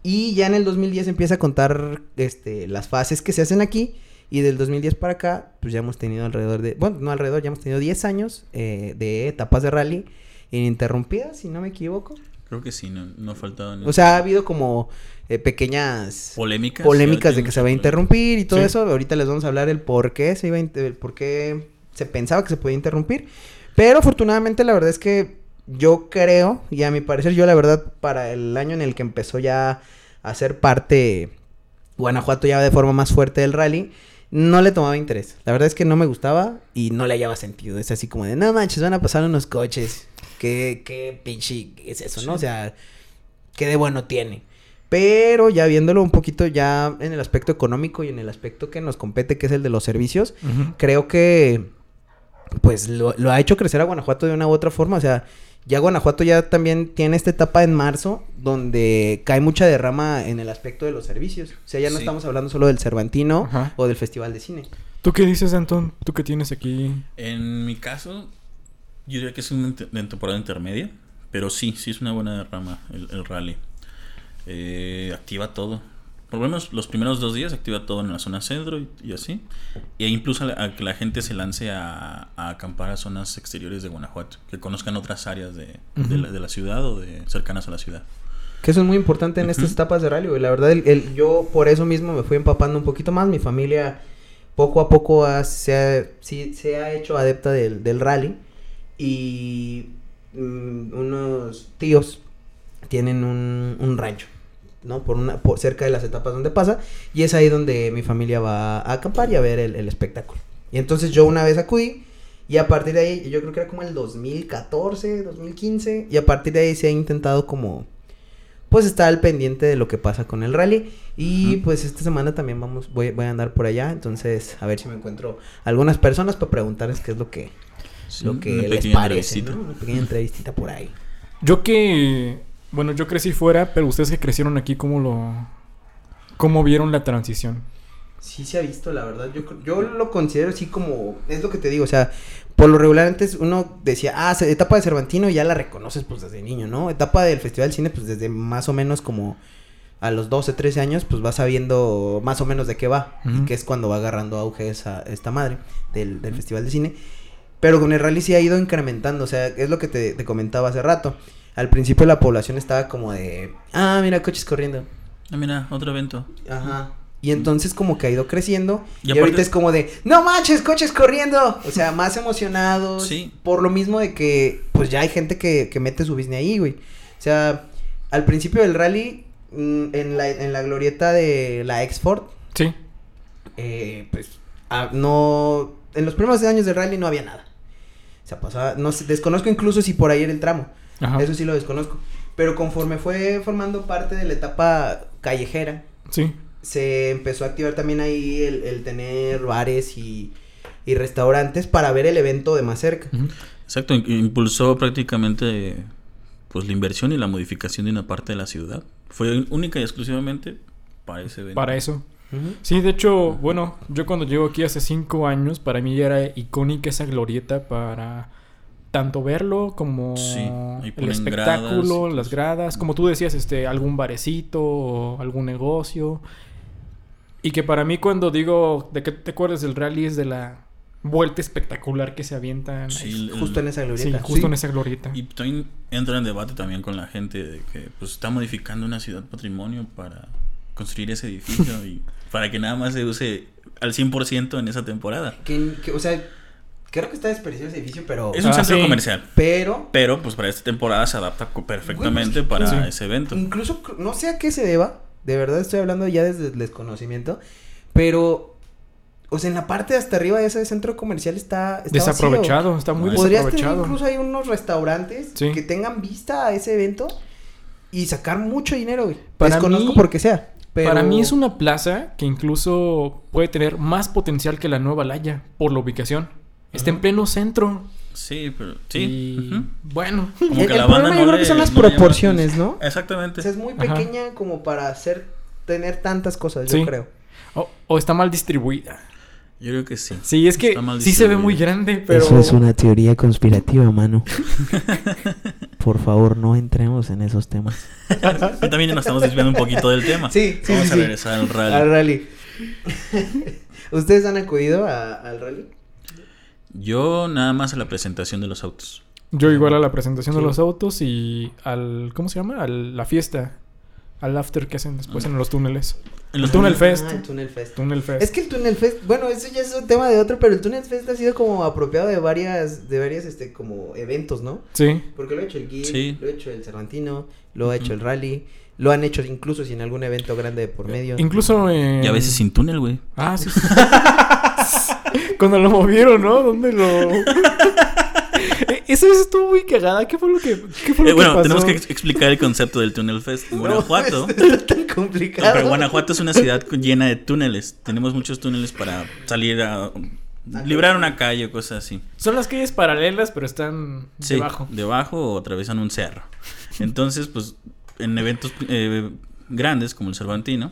Y ya en el 2010 empieza a contar este, las fases que se hacen aquí. Y del 2010 para acá, pues ya hemos tenido alrededor de, bueno, no alrededor, ya hemos tenido 10 años eh, de etapas de rally ininterrumpidas, si no me equivoco. Creo que sí, no, no ha faltado O sea, ha habido como eh, pequeñas polémicas. polémicas de que se va a interrumpir y todo Sí. eso. Ahorita les vamos a hablar el por qué se iba a el por qué se pensaba que se podía interrumpir. Pero afortunadamente la verdad es que yo creo, y a mi parecer yo la verdad para el año en el que empezó ya a ser parte Guanajuato ya de forma más fuerte del rally, no le tomaba interés. La verdad es que no me gustaba y no le hallaba sentido. Es así como de, no manches, van a pasar unos coches. ¿Qué, qué pinche es eso, no? O sea, ¿qué de bueno tiene? Pero ya viéndolo un poquito ya en el aspecto económico y en el aspecto que nos compete, que es el de los servicios, creo que pues lo, lo ha hecho crecer a Guanajuato de una u otra forma. O sea, ya Guanajuato ya también tiene esta etapa en marzo donde cae mucha derrama en el aspecto de los servicios. O sea, ya no Sí. estamos hablando solo del Cervantino Ajá. o del Festival de Cine. ¿Tú qué dices, Antón? ¿Tú qué tienes aquí? En mi caso, yo diría que es una temporada intermedia, pero sí, sí es una buena rama el, el rally. Eh, activa todo. Por lo menos los primeros dos días activa todo en la zona centro y, y así. Y impulsa a, a que la gente se lance a, a acampar a zonas exteriores de Guanajuato, que conozcan otras áreas de, la, de la ciudad o de cercanas a la ciudad. Que eso es muy importante en estas etapas de rally, güey. La verdad, el, el- yo por eso mismo me fui empapando un poquito más. Mi familia poco a poco ha- se, ha, sí- se ha hecho adepta del, del rally. Y mm, unos tíos tienen un, un rancho, ¿no? Por una, por cerca de las etapas donde pasa. Y es ahí donde mi familia va a acampar y a ver el, el espectáculo. Y entonces yo una vez acudí. Y a partir de ahí, yo creo que era como el 2014, 2015. Y a partir de ahí se ha intentado como pues está al pendiente de lo que pasa con el rally. Y pues esta semana también vamos, voy, voy a andar por allá. Entonces, a ver si me encuentro algunas personas para preguntarles qué es lo que, Sí, lo que les parece. Una pequeña entrevistita por ahí. Yo que... Bueno, yo crecí fuera, pero ustedes que crecieron aquí, ¿cómo lo... ¿Cómo vieron la transición? Sí se ha visto, la verdad. Yo, yo lo considero así como, es lo que te digo, o sea, por lo regular antes uno decía, ah, etapa de Cervantino ya la reconoces pues desde niño, ¿no? Etapa del Festival de Cine pues desde más o menos como a los 12, 13 años pues vas sabiendo más o menos de qué va y que es cuando va agarrando auge esa, esta madre del, del Festival de Cine. Pero con el rally sí ha ido incrementando, o sea, es lo que te, te comentaba hace rato. Al principio la población estaba como de, ah, mira, coches corriendo. Ah, mira, otro evento. Ajá. Y entonces como que ha ido creciendo. Y Y, aparte- ahorita es como de, no manches, coches corriendo. O sea, más emocionados. Sí. Por lo mismo de que, pues ya hay gente que, que mete su business ahí, güey. O sea, al principio del rally, mm, en la, en la glorieta de la Export, Sí. eh, pues, ah, no, en los primeros años del rally no había nada. O sea, pasaba, no sé, desconozco incluso si por ahí era el tramo. Ajá. Eso sí lo desconozco. Pero conforme fue formando parte de la etapa callejera, Sí. se empezó a activar también ahí el, el tener bares y, y restaurantes para ver el evento de más cerca. Exacto, impulsó prácticamente pues la inversión y la modificación de una parte de la ciudad. Fue única y exclusivamente para ese evento. Para eso. Sí, de hecho, bueno, yo cuando llego aquí hace cinco años, para mí ya era icónica esa glorieta para tanto verlo como Sí, el espectáculo, gradas las gradas, como tú decías, este, algún barecito o algún negocio. Y que para mí cuando digo de que te acuerdas del rally es de la vuelta espectacular que se avientan. Sí, el- Justo en esa Sí, glorieta. justo Sí. en esa glorieta. Y también entra en debate también con la gente de que pues está modificando una ciudad patrimonio para construir ese edificio y para que nada más se use al 100% en esa temporada. Que- que, o sea, creo que está desperdiciado ese edificio, pero... Es un Ah, centro sí. comercial, Pero... pero pues para esta temporada se adapta perfectamente para sí. ese evento. Incluso, no sé a qué se deba, de verdad estoy hablando ya desde el desconocimiento, pero... O sea, en la parte de hasta arriba de ese centro comercial está... está vacío. desaprovechado, está muy Podrías Podrías tener desaprovechado. incluso hay unos restaurantes Sí. que tengan vista a ese evento y sacar mucho dinero, güey. Para Desconozco mí- por qué sea. Pero... Para mí es una plaza que incluso puede tener más potencial que la Nueva Laya por la ubicación. Está en pleno centro. Sí, pero sí. Y bueno, Como El, que el la banda problema no yo creo que son las no proporciones. ¿no? Exactamente. O sea, es muy Ajá. pequeña como para hacer... Tener tantas cosas, Sí. yo creo. o, o está mal distribuida. Yo creo que sí. Sí, es que sí se ve muy grande, pero Eso es una teoría conspirativa, mano. Por favor, no entremos en esos temas. Y también ya nos estamos desviando un poquito del tema. Sí, sí, Vamos sí, a sí. regresar al rally. Al rally. ¿Ustedes han acudido a- al rally? Yo nada más a la presentación de los autos. Yo igual a la presentación de Sí. los autos y al... ¿Cómo se llama? A la fiesta. Al after que hacen después en los túneles. En los El Tunnel Fest. Ah, el Tunnel Fest. Tunnel Fest. Es que el Tunnel Fest, bueno, eso ya es un tema de otro, pero el Tunnel Fest ha sido como apropiado de varias, de varias, este, como eventos, ¿no? Sí. Porque lo ha hecho el Sí. lo ha hecho el Cervantino, lo ha hecho el Rally, lo han hecho incluso sin algún evento grande de por medio. Incluso en... Y a veces sin túnel, güey. Ah, sí. Cuando lo movieron, ¿no? ¿Dónde lo...? Esa vez estuvo muy cagada. ¿Qué fue lo que, qué fue lo Eh, bueno, que pasó? tenemos que ex- explicar el concepto del Tunnel Fest. En Guanajuato. No, está tan No, complicado. pero Guanajuato es una ciudad llena de túneles. Tenemos muchos túneles para salir a librar una calle o cosas así. Son las calles paralelas, pero están Sí, debajo. debajo o atraviesan un cerro. Entonces, pues, en eventos eh, grandes como el Cervantino,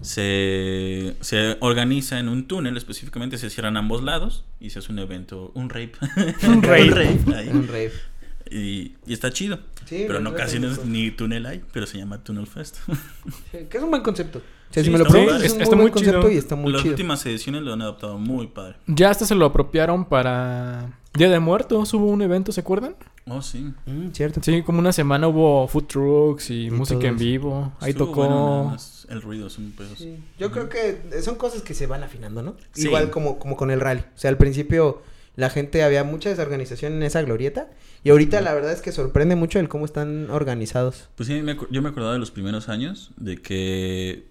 se, se organiza en un túnel específicamente, se cierran ambos lados y se hace un evento, un rape. Un ahí. Un rave. Y, y está chido. Sí, pero parece ocasiones muy ni túnel hay, pero se llama Tunnel Fest. Sí, que es un buen concepto. O sea, Sí, si me lo muy- es un está muy muy buen concepto chido. y está muy Las chido. últimas ediciones lo han adaptado muy padre. Ya hasta se lo apropiaron para Día de Muertos. Hubo un evento, ¿se acuerdan? Oh, sí. Mm, cierto. Sí, como una semana hubo food trucks y, Y música en vivo. Ahí Estuvo tocó. bueno, el ruido es un pedo. Sí, Yo creo que son cosas que se van afinando, ¿no? Sí. Igual como, como con el rally. O sea, al principio la gente había mucha desorganización en esa glorieta. Y ahorita la verdad es que sorprende mucho el cómo están organizados. Pues sí, me yo me acordaba de los primeros años de que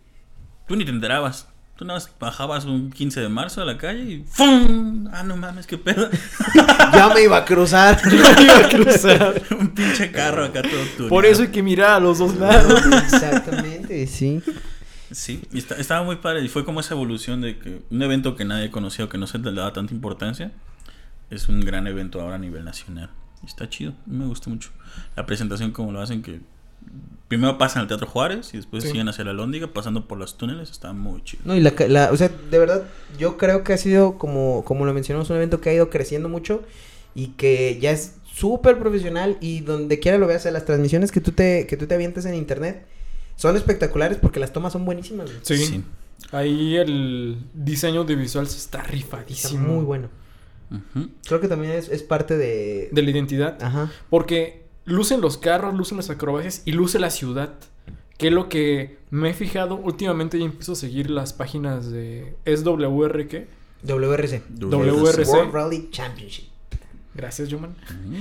tú ni te enterabas. Tú nada más bajabas un 15 de marzo a la calle y ¡fum! Ah, no mames, qué pedo. ya me iba a cruzar. Iba a cruzar. un pinche carro acá todo tuneado. Por eso hay que mirar a los dos lados. Exactamente, sí. Sí, y está- estaba muy padre. Y fue como esa evolución de que un evento que nadie conocía o que no se le daba tanta importancia es un gran evento ahora a nivel nacional. Y está chido, me gusta mucho. La presentación, como lo hacen, que primero pasan al Teatro Juárez y después Sí. siguen hacia la Lóndiga, pasando por los túneles, está muy chido. No, y la, ca- la- o sea, de verdad, yo creo que ha sido, como, como lo mencionamos, un evento que ha ido creciendo mucho y que ya es súper profesional y donde quiera lo veas, o sea, las transmisiones que tú te, que tú te avientas en internet son espectaculares porque las tomas son buenísimas. güey. Sí. Sí. Ahí el diseño de visuals está Está rifadísimo. muy bueno. Creo que también es, es parte de... De la identidad. Ajá. Porque lucen los carros, lucen las acrobacias y luce la ciudad. Que es lo que me he fijado últimamente y empiezo a seguir las páginas de SWR ¿qué? WRC. WRC. World Rally Championship. Gracias, Juman.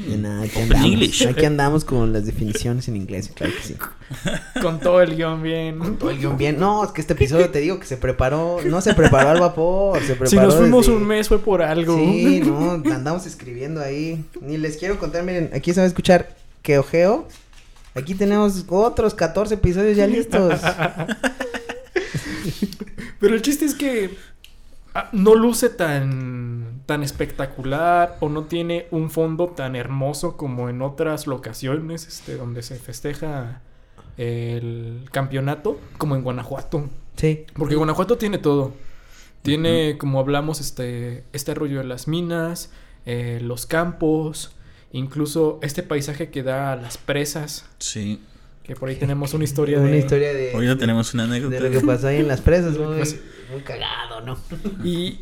De nada, aquí Open andamos. English. Aquí andamos con las definiciones en inglés, claro que sí. Con todo el guion bien. Todo el guion bien. No, es que este episodio te digo que se preparó, no se preparó al vapor, se preparó Si nos fuimos desde- un mes fue por algo. Sí, no, andamos escribiendo ahí. Ni les quiero contar, miren, aquí se va a escuchar que ojeo. Aquí tenemos otros 14 episodios ya listos. Pero el chiste es que ah, no luce tan, tan espectacular o no tiene un fondo tan hermoso como en otras locaciones este, donde se festeja el campeonato, como en Guanajuato. Sí. Porque Guanajuato tiene todo. Tiene, como hablamos, este, este rollo de las minas, eh, los campos, incluso este paisaje que da a las presas, Sí. que por ahí tenemos una historia Una de... historia de, Ahorita de- tenemos una anécdota. de lo que pasó ahí en las presas. Muy, muy cagado, ¿no? Y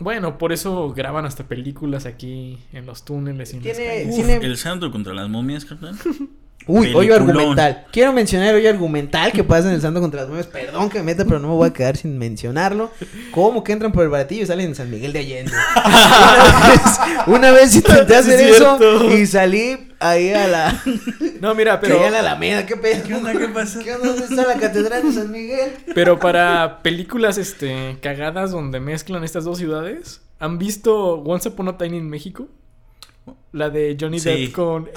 bueno, por eso graban hasta películas aquí en los túneles y en las Tiene-. Uf, El santo contra las momias, carnal. Uy, hoyo Peliculón. argumental. Quiero mencionar hoy argumental que pasa en el Santo contra las Nueve. Perdón que me meta, pero no me voy a quedar sin mencionarlo. ¿Cómo que entran por el baratillo y salen en San Miguel de Allende? una, vez, una vez intenté hacer es eso y salí ahí a la. No, mira, Pero... a la Alameda, ¿qué pedo? ¿Qué onda? ¿Qué pasa? ¿Qué onda? ¿Dónde está la catedral de San Miguel? pero para películas este cagadas donde mezclan estas dos ciudades, ¿han visto Once Upon a Time in México? La de Johnny Sí. Depp con...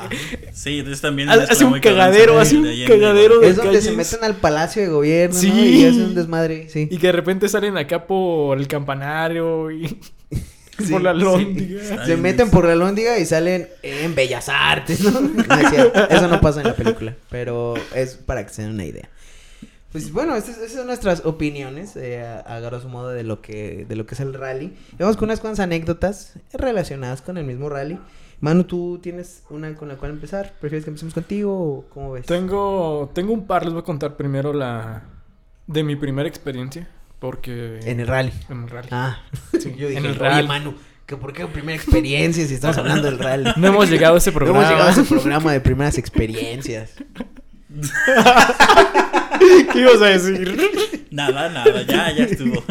Sí, entonces también. Hace- un cagadero, hace un de cagadero de Es donde se calles. meten al palacio de gobierno, ¿no? Sí. Y hacen un desmadre, sí. Y que de repente salen acá por el campanario y... Sí, por la lóndiga. Se meten por la lóndiga y salen en Bellas Artes, ¿no? No es cierto, Eso no pasa en la película, pero es para que se den una idea. Pues bueno, estas, estas son nuestras opiniones, eh, a, a grosso modo, de lo que de lo que es el rally. Vamos con unas cuantas anécdotas relacionadas con el mismo rally. Manu, ¿tú tienes una con la cual empezar? ¿Prefieres que empecemos contigo o cómo ves? Tengo, tengo un par, les voy a contar primero la... De mi primera experiencia. Porque... En el rally. En el rally. Ah, Sí, yo dije, en el oye, rally. Manu, que por qué primera experiencia si estamos hablando del rally. No hemos llegado a ese No programa. hemos llegado a ese programa de primeras experiencias. ¿Qué ibas a decir? Nada, nada, ya, ya estuvo.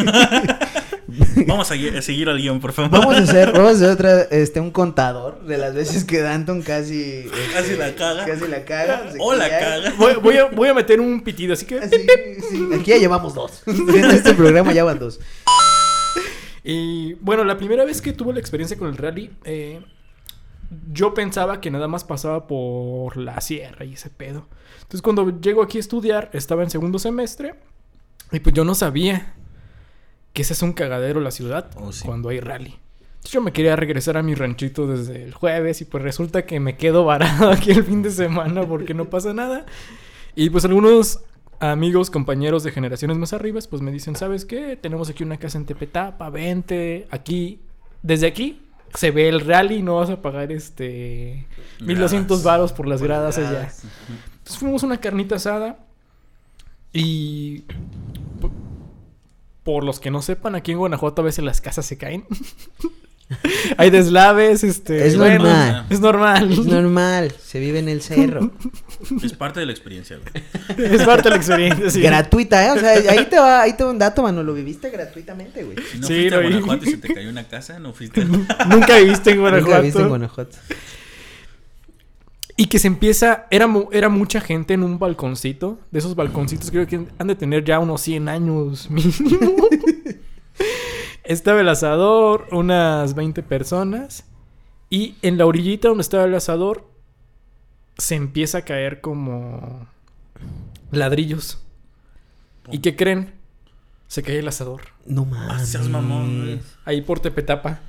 Vamos a, gui- a seguir al guion, por favor. Vamos a hacer, vamos a hacer otra, este, un contador de las veces que Danton casi, este, Casi la caga. casi la caga. O la caga. Voy, voy a, voy a meter un pitido, así que... Así, sí, aquí ya llevamos dos. En este programa ya van dos. Y bueno, la primera vez que tuve la experiencia con el rally, eh, yo pensaba que nada más pasaba por la sierra y ese pedo. Entonces cuando llego aquí a estudiar, estaba en segundo semestre y pues yo no sabía que ese es un cagadero la ciudad Oh, sí. cuando hay rally. Entonces, yo me quería regresar a mi ranchito desde el jueves y pues resulta que me quedo varado aquí el fin de semana porque no pasa nada. Y pues algunos amigos, compañeros de generaciones más arriba, pues me dicen, ¿sabes qué? Tenemos aquí una casa en Tepetapa, vente, aquí, desde aquí se ve el rally, no vas a pagar este 1200 Gradas. varos por las Por gradas allá. Entonces fuimos una carnita asada y por los que no sepan, aquí en Guanajuato a veces las casas se caen. Hay deslaves, este... Es bueno, normal. Es normal. Es normal, se vive en el cerro. Es parte de la experiencia, güey. Es parte de la experiencia, sí. Gratuita, ¿eh? O sea, ahí te va, ahí te va un dato, mano. Lo viviste gratuitamente, güey. Si no Sí, fuiste a. Guanajuato y se te cayó una casa, no fuiste. Nunca viviste en Guanajuato. Nunca viste en Guanajuato. Y que se empieza, era, era mucha gente en un balconcito. De esos balconcitos creo que han de tener ya unos 100 años mínimo. estaba el asador, unas 20 personas. Y en la orillita donde estaba el asador, se empieza a caer como ladrillos. ¿Y qué creen? Se cae el asador. No Ah, mames. güey. Ahí por Tepetapa.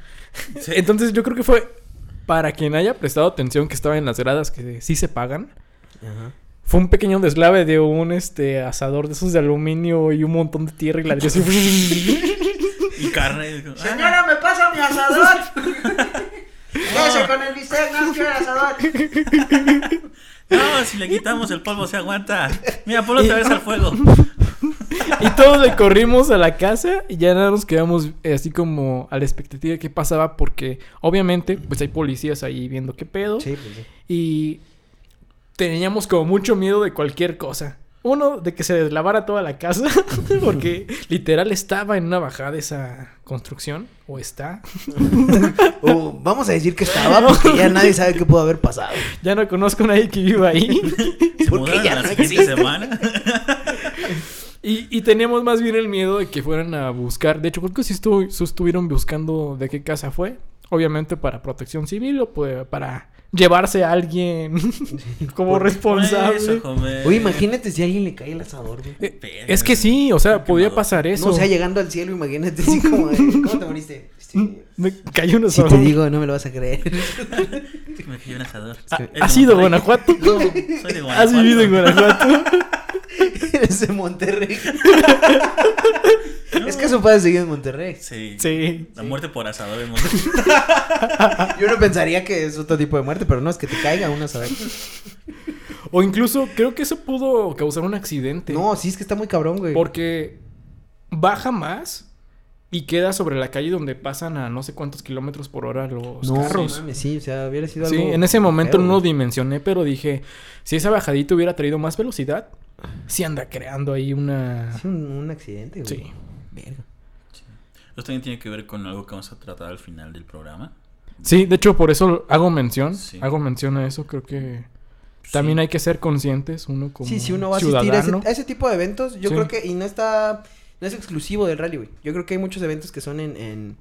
Sí. Entonces yo creo que fue para quien haya prestado atención que estaba en las gradas que sí se pagan. Ajá. Fue un pequeño deslave de un este asador de esos de aluminio y un montón de tierra y ladrillos. así. Y carne. dijo, ah, Señora, ¿me pasa mi asador? Ese con el bistec, no quiero el asador. No, si le quitamos el polvo se aguanta. Mira, ponlo otra vez al fuego. Y todos le corrimos a la casa y ya nada nos quedamos eh, así como a la expectativa de qué pasaba porque obviamente pues hay policías ahí viendo qué pedo Sí, pues sí. y teníamos como mucho miedo de cualquier cosa. Uno, de que se deslavara toda la casa, porque literal estaba en una bajada esa construcción, o está. Uh, vamos a decir que estaba porque ya nadie sabe qué pudo haber pasado. Ya no conozco a nadie que viva ahí. Se Porque ya la no siguiente existe. semana. Y, y teníamos más bien el miedo de que fueran a buscar. De hecho, creo que sí, estu- sí estuvieron buscando de qué casa fue. Obviamente para protección civil o pues, para llevarse a alguien como responsable. Eso. Oye, imagínate si a alguien le cae el asador, güey. Eh, es que sí, o sea, podía pasar eso. No, o sea, llegando al cielo, imagínate así como ¿cómo te moriste? Este, Me cayó un si asador. te digo, no me lo vas a creer. Me cayó un asador. ¿Ha- ¿Has ido a Monterrey. Guanajuato? No, Soy de Guanajuato. ¿Has vivido en Guanajuato? eres de Monterrey. Es que eso puede seguir en Monterrey. Sí. Sí. La muerte por asador en Monterrey. Yo no pensaría que es otro tipo de muerte, pero no es que te caiga un asador. O incluso creo que eso pudo causar un accidente. No, sí, es que está muy cabrón, güey. Porque baja más y queda sobre la calle donde pasan a no sé cuántos kilómetros por hora los no, carros. mames, sí, o sea, hubiera sido Sí, algo. en ese momento feo, no dimensioné, pero dije, si esa bajadita hubiera traído más velocidad, sí anda creando ahí una... Sí, un, un accidente, güey. Sí. Verga. Esto también tiene que ver con algo que vamos a tratar al final del programa. Sí, de hecho por eso hago mención, Sí. hago mención a eso, creo que también hay que ser conscientes uno como Sí, si uno va a asistir a ese, a ese tipo de eventos, yo Sí. creo que, y no está, no es exclusivo del rally, güey. Yo creo que hay muchos eventos que son en, en,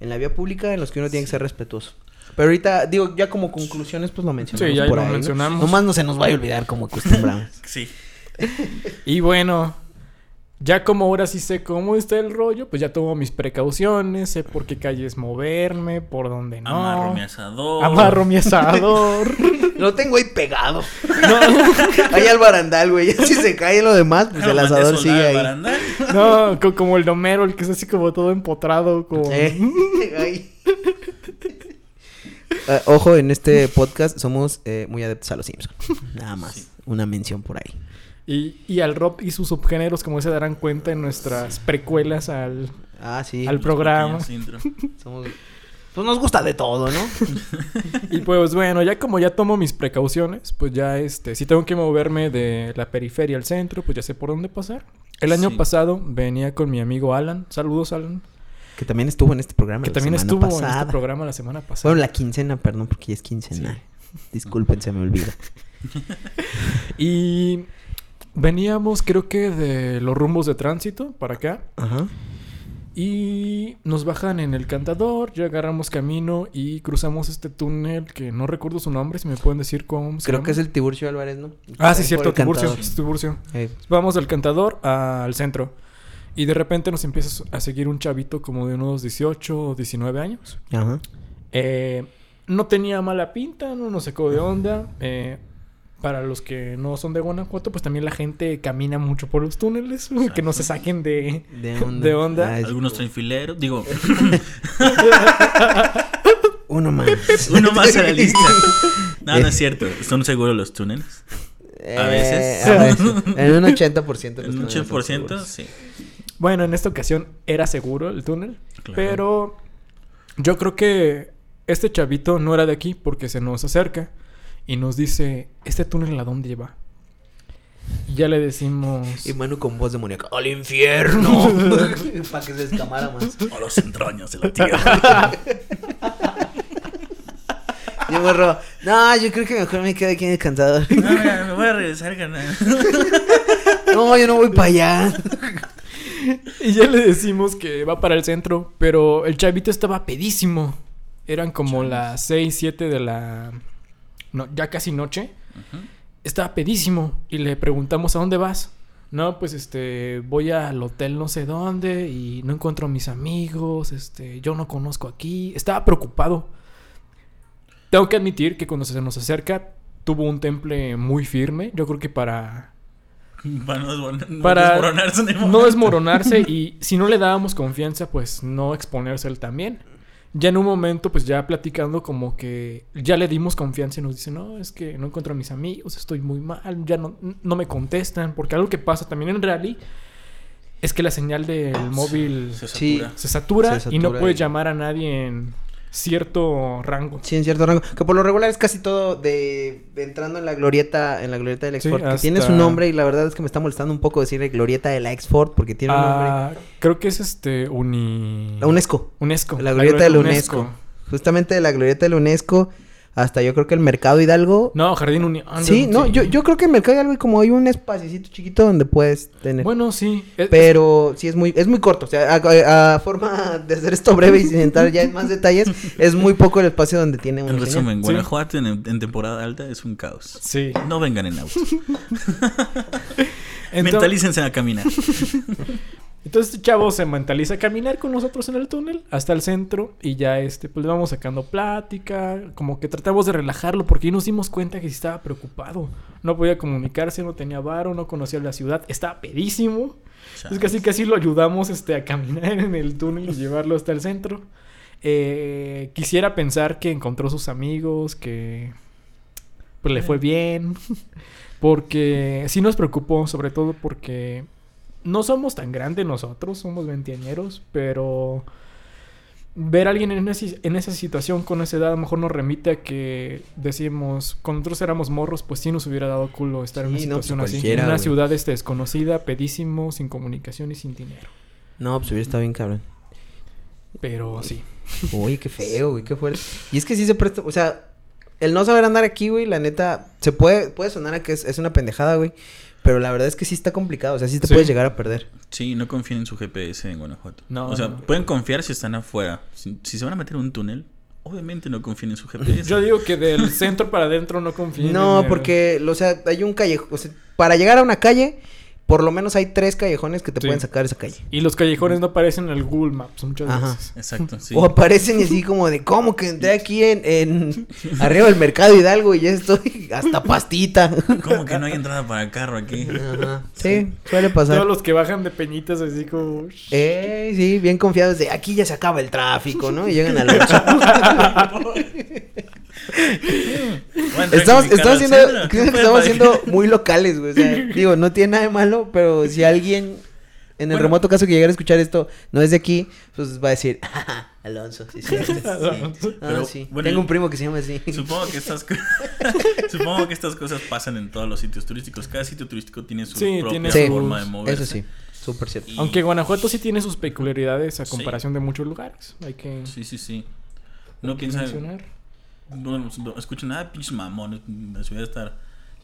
en la vía pública en los que uno tiene que ser respetuoso. Pero ahorita, digo, ya como conclusiones, pues lo mencionamos Sí, ya por lo ahí, ¿no? mencionamos. Nomás no se nos vaya a olvidar como acostumbramos. Sí. Y bueno, ya como ahora sí sé cómo está el rollo, pues ya tomo mis precauciones, sé por qué calles moverme, por dónde no. Amarro mi asador. Amarro mi asador. lo tengo ahí pegado. ahí al barandal, güey. Ya Si se cae lo demás, pues el asador sigue al ahí. barandal. No, co- como el domero, el que es así como todo empotrado, como... Eh, ahí. Ah, ojo, en este podcast somos eh, muy adeptos a los Simpsons. Nada más. Sí. Una mención por ahí. Y, y al rock y sus subgéneros, como se darán cuenta en nuestras precuelas al, Ah, sí. al programa. Somos- Pues nos gusta de todo, ¿no? Y pues bueno, ya como ya tomo mis precauciones, pues ya este, si tengo que moverme de la periferia al centro, pues ya sé por dónde pasar. El año Sí. pasado venía con mi amigo Alan. Saludos, Alan. que también estuvo en este programa. Que la también semana estuvo en este programa la semana pasada. Bueno, la quincena, perdón, porque ya es quincena. Disculpen, se me olvida. Y veníamos, creo que de los rumbos de tránsito para acá. Ajá. Y nos bajan en el cantador, ya agarramos camino y cruzamos este túnel que no recuerdo su nombre, si me pueden decir cómo se Creo llama. que es el Tiburcio Álvarez, ¿no? Ah, sí, cierto, Tiburcio. Es Tiburcio. Vamos del cantador al centro. Y de repente nos empieza a seguir un chavito como de unos 18 o 19 años. Ajá. Eh, no tenía mala pinta, no nos sacó de onda. Eh, para los que no son de Guanajuato, pues también la gente camina mucho por los túneles. Que no se saquen de, De onda. de onda. Ah, Algunos traen fileros. Digo, Uno más. uno más a la lista. No, no es cierto. ¿Son seguros los túneles? Eh, A veces. a veces. En un 80%. de los En un túneles son 8%, seguros. sí. Bueno, en esta ocasión era seguro el túnel. Claro. Pero yo creo que este chavito no era de aquí porque se nos acerca y nos dice, ¿este túnel a dónde lleva? Y ya le decimos... Y Manu con voz demoníaca. ¡Al infierno! Para que se escamara más. A las entrañas de la tierra. Yo morro. No, yo creo que mejor me quedo aquí en el cantador. No, mira, me voy a regresar, carnal. No, yo no voy para allá. Y ya le decimos que va para el centro, pero el chavito estaba pedísimo. Eran como las 6, 7 de la... No, ya casi noche. Estaba pedísimo y le preguntamos a dónde vas. No, pues este, voy al hotel no sé dónde y no encuentro a mis amigos, este, yo no conozco aquí. Estaba preocupado. Tengo que admitir que cuando se nos acerca tuvo un temple muy firme. Yo creo que para Para no, desmor- no Para desmoronarse no desmoronarse y si no le dábamos confianza, pues no exponerse él también. Ya en un momento, pues ya platicando como que ya le dimos confianza y nos dice, no, es que no encuentro a mis amigos, estoy muy mal, ya no, no me contestan, porque algo que pasa también en Rally es que la señal del móvil Se satura. se satura, Se y no puedes y- llamar a nadie en cierto rango. Sí, en cierto rango. Que por lo regular es casi todo de, entrando en la glorieta, en la glorieta del Sí, Export. que hasta- tiene su nombre y la verdad es que me está molestando un poco decirle glorieta de la Export porque tiene un nombre. Ah, creo que es este uni... La UNESCO. UNESCO. La glorieta de la UNESCO. Justamente de la glorieta de la UNESCO hasta yo creo que el Mercado Hidalgo. No, Jardín Uni... ah, sí, no, yo, yo creo que en Mercado Hidalgo hay como hay un espacito chiquito donde puedes tener. Bueno, sí. es- Pero sí es muy, es muy corto. O sea, a, a forma de hacer esto breve y sin entrar ya en más detalles, es muy poco el espacio donde tiene En una resumen, Sí. Guanajuato en, en temporada alta es un caos. Sí. No vengan en auto. Entonces, Mentalícense a caminar. Entonces este chavo se mentaliza a caminar con nosotros en el túnel hasta el centro y ya este, pues le vamos sacando plática, como que tratamos de relajarlo porque ahí nos dimos cuenta que estaba preocupado. No podía comunicarse, no tenía varo, no conocía la ciudad, estaba pedísimo. Es casi casi lo ayudamos este, a caminar en el túnel y llevarlo hasta el centro. Eh, quisiera pensar que encontró sus amigos, que pues le fue bien. Porque sí nos preocupó, sobre todo porque no somos tan grandes nosotros, somos veinteañeros, pero ver a alguien en esa, en esa situación con esa edad a lo mejor nos remite a que decimos, cuando nosotros éramos morros, pues sí nos hubiera dado culo estar en una Sí, no, pues situación así. En una güey. ciudad este, desconocida, pedísimo, sin comunicación y sin dinero. No, pues hubiera estado bien cabrón. Pero sí. Uy, qué feo, güey, qué fuerte. Y es que sí se presta, o sea, el no saber andar aquí, güey, la neta, se puede, puede sonar a que es, es una pendejada, güey. Pero la verdad es que sí está complicado, o sea, sí te Sí. puedes llegar a perder. Sí, no confíen en su GPS en Guanajuato. No, o sea, no. pueden confiar si están afuera. Si, si se van a meter en un túnel, obviamente no confíen en su GPS. Yo digo que del centro para adentro no confío. No, porque, o sea, hay un callejón, o sea, para llegar a una calle, por lo menos hay tres callejones que te Sí. pueden sacar de esa calle. Y los callejones no aparecen en el Google Maps muchas Ajá. veces. Exacto, sí. O aparecen y así como de, ¿cómo que entré aquí en, en arriba del mercado Hidalgo y ya estoy hasta pastita? ¿Cómo que no hay entrada para carro aquí? Ajá. Sí, suele pasar. Todos los que bajan de peñitas así como... Eh, sí, bien confiados de aquí ya se acaba el tráfico, ¿no? Y llegan al ocho. Estamos, estamos siendo, al centro. creo que ¿Qué estamos siendo muy locales, güey. O sea, digo, no tiene nada de malo, pero si alguien, en el Bueno. remoto caso que llegara a escuchar esto, no es de aquí, pues va a decir, "Ah, Alonso, sí, sí. sí, sí. Alonso. Ah, Pero, sí. bueno, Tengo un primo que se llama así. Supongo que estas co- supongo que estas cosas pasan en todos los sitios turísticos. Cada sitio turístico tiene su Sí, propia tiene Sí, forma de moverse. eso sí, súper cierto. Y- Aunque Guanajuato sí tiene sus peculiaridades a Sí. comparación de muchos lugares. Hay que Sí, sí, sí. No piensa, mencionar. No, no, escuchan nada, pinches mamones. La ciudad está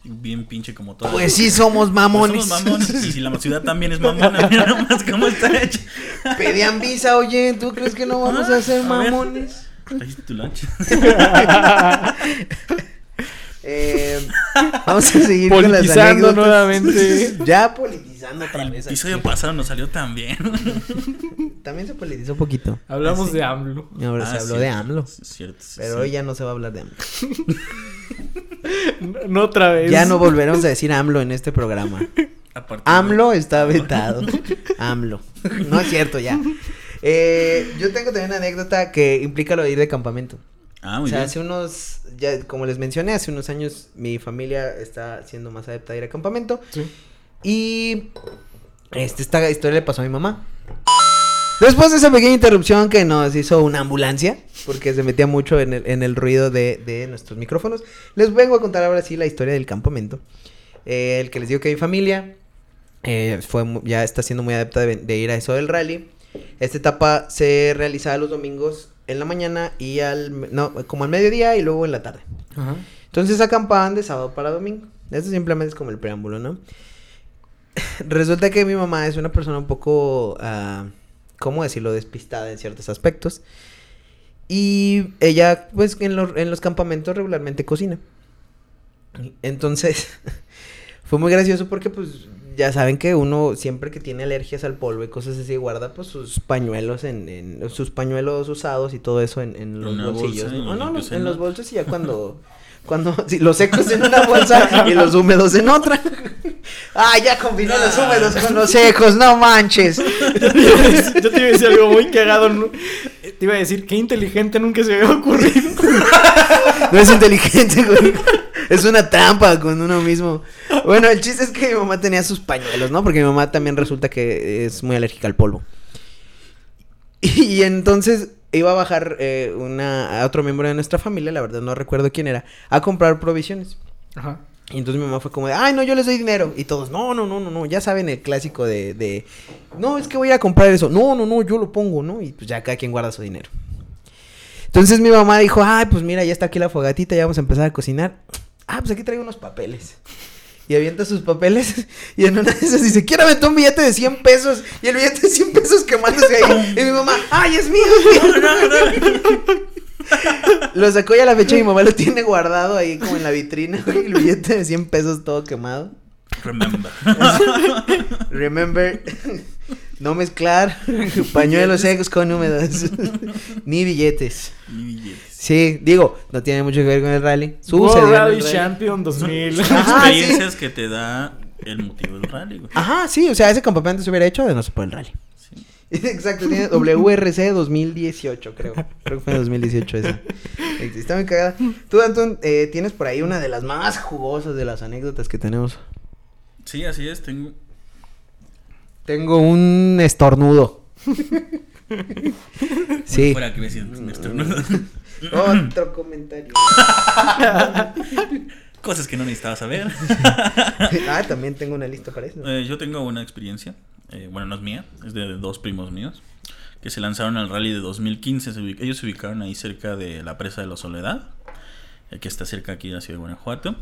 bien pinche como todas. Pues sí, somos Pues mamones. somos mamones. Y si la ciudad también es mamona, mira nomás cómo está hecha. Pedían visa, oye, ¿tú crees que no vamos a ser A ver. mamones? Tu lunch. Eh, vamos a seguir con las Politizando anécdotas. nuevamente. Ya politizando otra El vez. episodio aquí. pasado nos salió tan bien. También se politizó un poquito. Hablamos Así. de AMLO. Ahora Ah, se habló cierto, de AMLO. sí, Cierto, sí, Pero sí. hoy ya no se va a hablar de AMLO. No, no otra vez. Ya no volveremos a decir AMLO en este programa. De- AMLO está vetado. AMLO. No es cierto ya. Eh, yo tengo también una anécdota que implica lo de ir de campamento. Ah, O muy sea, bien. hace unos, ya como les mencioné, hace unos años mi familia está siendo más adepta a ir a campamento. Sí. Y este, esta historia le pasó a mi mamá. Después de esa pequeña interrupción que nos hizo una ambulancia, porque se metía mucho en el, en el ruido de, de nuestros micrófonos, les vengo a contar ahora sí la historia del campamento. Eh, el que les digo que mi familia eh, fue, ya está siendo muy adepta de, de ir a eso del rally. Esta etapa se realizaba los domingos en la mañana y al, no, como al mediodía y luego en la tarde. Ajá. Entonces acampaban de sábado para domingo. Esto simplemente es como el preámbulo, ¿no? Resulta que mi mamá es una persona un poco, ah, ¿cómo decirlo? Despistada en ciertos aspectos. Y ella, pues, en, los- en los campamentos regularmente cocina. Entonces, fue muy gracioso porque, pues, ya saben que uno siempre que tiene alergias al polvo y cosas así, guarda, pues, sus pañuelos en, en- sus pañuelos usados y todo eso en, en los una bolsillos. ¿no? No, no, en en los bolsos y ya cuando... Cuando, sí, los secos en una bolsa y los húmedos en otra. Ah, ya combinó los húmedos con los secos, no manches. Yo te iba a decir algo muy cagado. ¿no? Te iba a decir, qué inteligente nunca se me había ocurrido. No es inteligente, güey. Es una trampa con uno mismo. Bueno, el chiste es que mi mamá tenía sus pañuelos, ¿no? Porque mi mamá también resulta que es muy alérgica al polvo. Y entonces iba a bajar eh, una, a otro miembro de nuestra familia, la verdad no recuerdo quién era, a comprar provisiones. Ajá. Y entonces mi mamá fue como de, ay, no, yo les doy dinero. Y todos, no, no, no, no, no. Ya saben el clásico de, de, no, es que voy a comprar eso. No, no, no, yo lo pongo, ¿no? Y pues ya cada quien guarda su dinero. Entonces mi mamá dijo, ay, pues mira, ya está aquí la fogatita, ya vamos a empezar a cocinar. Ah, pues aquí traigo unos papeles. Y avienta sus papeles y en una de esas dice, quiero aventar un billete de 100 pesos. Y el billete de 100 pesos quemándose ahí. Y mi mamá, ay, es mío. es mío". Lo sacó ya a la fecha y mi mamá lo tiene guardado ahí como en la vitrina, güey, el billete de 100 pesos todo quemado. Remember. Remember, no mezclar pañuelos secos con húmedos, ni billetes. Ni billetes. Sí, digo, no tiene mucho que ver con el rally. World Sucedió el Rally rally. Champion 2000. Son Ajá, sí. experiencias que te da el motivo del rally, güey. Ajá, sí, o sea, ese campamento se hubiera hecho de no se por el rally. Sí. Exacto, tiene WRC 2018, creo. Creo que fue en 2018 ese. Está muy cagada. Tú, Anton, eh, tienes por ahí una de las más jugosas de las anécdotas que tenemos. Sí, así es. Tengo. Tengo un estornudo. sí. Fuera que me siento un estornudo. Otro comentario. Cosas que no necesitaba saber. ah, también tengo una lista para eso. Eh, yo tengo una experiencia. eh, bueno, no es mía, es de dos primos míos. Que se lanzaron al rally de 2015. se ellos se ubicaron ahí cerca de la presa de la Soledad. eh, que está cerca aquí de la ciudad de Guanajuato.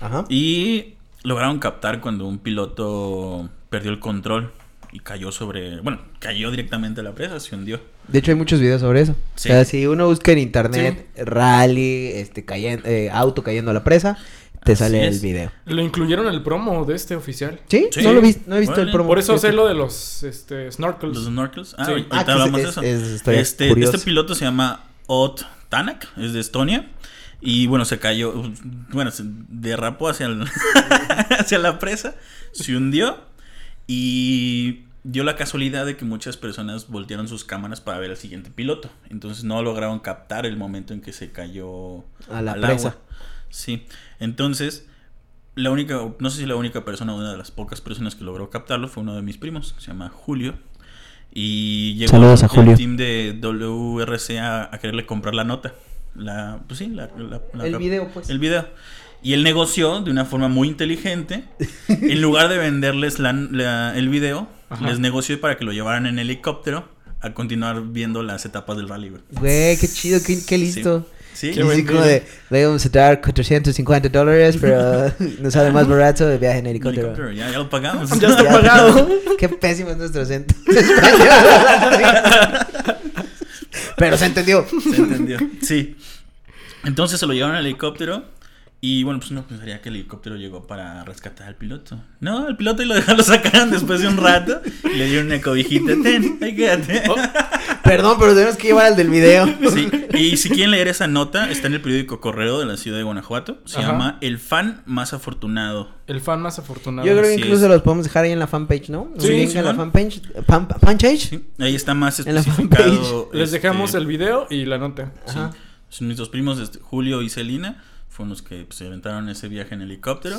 Ajá. Y lograron captar cuando un piloto perdió el control y cayó sobre. Bueno, cayó directamente a la presa, se hundió. De hecho, hay muchos videos sobre eso. Sí. O sea, si uno busca en internet rally, este, cayen- eh, auto cayendo a la presa, te Así sale el video. Lo incluyeron en el promo de este oficial. ¿Sí? Sí. No lo vi, no he visto el promo. Por eso sé lo de los este, snorkels. Los snorkels. Ah, Sí. ahorita Ah, hablamos es- de eso. es- este, este piloto se llama Ot Tanak, es de Estonia. Y bueno, se cayó, bueno, se derrapó hacia, el- hacia la presa, se hundió y dio la casualidad de que muchas personas voltearon sus cámaras para ver al siguiente piloto. Entonces no lograron captar el momento en que se cayó A la al presa. agua. Sí. Entonces, la única, no sé si la única persona, una de las pocas personas que logró captarlo fue uno de mis primos, que se llama Julio. Y llegó Saludos a el Julio. team de WRC a, a quererle comprar la nota. La, pues sí, la, la- la El video, pues. El video. Y él negoció de una forma muy inteligente. en lugar de venderles la- la- el video, Ajá. les negoció para que lo llevaran en helicóptero a continuar viendo las etapas del rally, güey. Güey, qué chido, qué, qué listo. Sí. Y Qué buen como de, le vamos a dar 450 dólares, pero nos sale más barato de viaje en helicóptero. helicóptero, ya, ya lo pagamos. Ya está Ya. pagado. Qué pésimo es nuestro acento. Pero se entendió. Se entendió. Sí. Entonces se lo llevaron al helicóptero. Y bueno, pues uno pensaría que el helicóptero llegó para rescatar al piloto. No, el piloto y lo dejaron, lo sacaron después de un rato. Y le dieron una cobijita. Ten, ahí quédate. Perdón, pero tenemos que llevar al del video. Sí, y si quieren leer esa nota, está en el periódico Correo de la ciudad de Guanajuato. Se Ajá. llama El fan más afortunado. El fan más afortunado. Yo creo que incluso es. los podemos dejar ahí en la fanpage, ¿no? Sí, sí, en la fanpage. Fan- ¿Fanpage? Sí, ahí está más En la especificado. Les este, dejamos el video y la nota. Son mis dos primos, este, Julio y Celina, fueron los que pues, se aventaron ese viaje en helicóptero.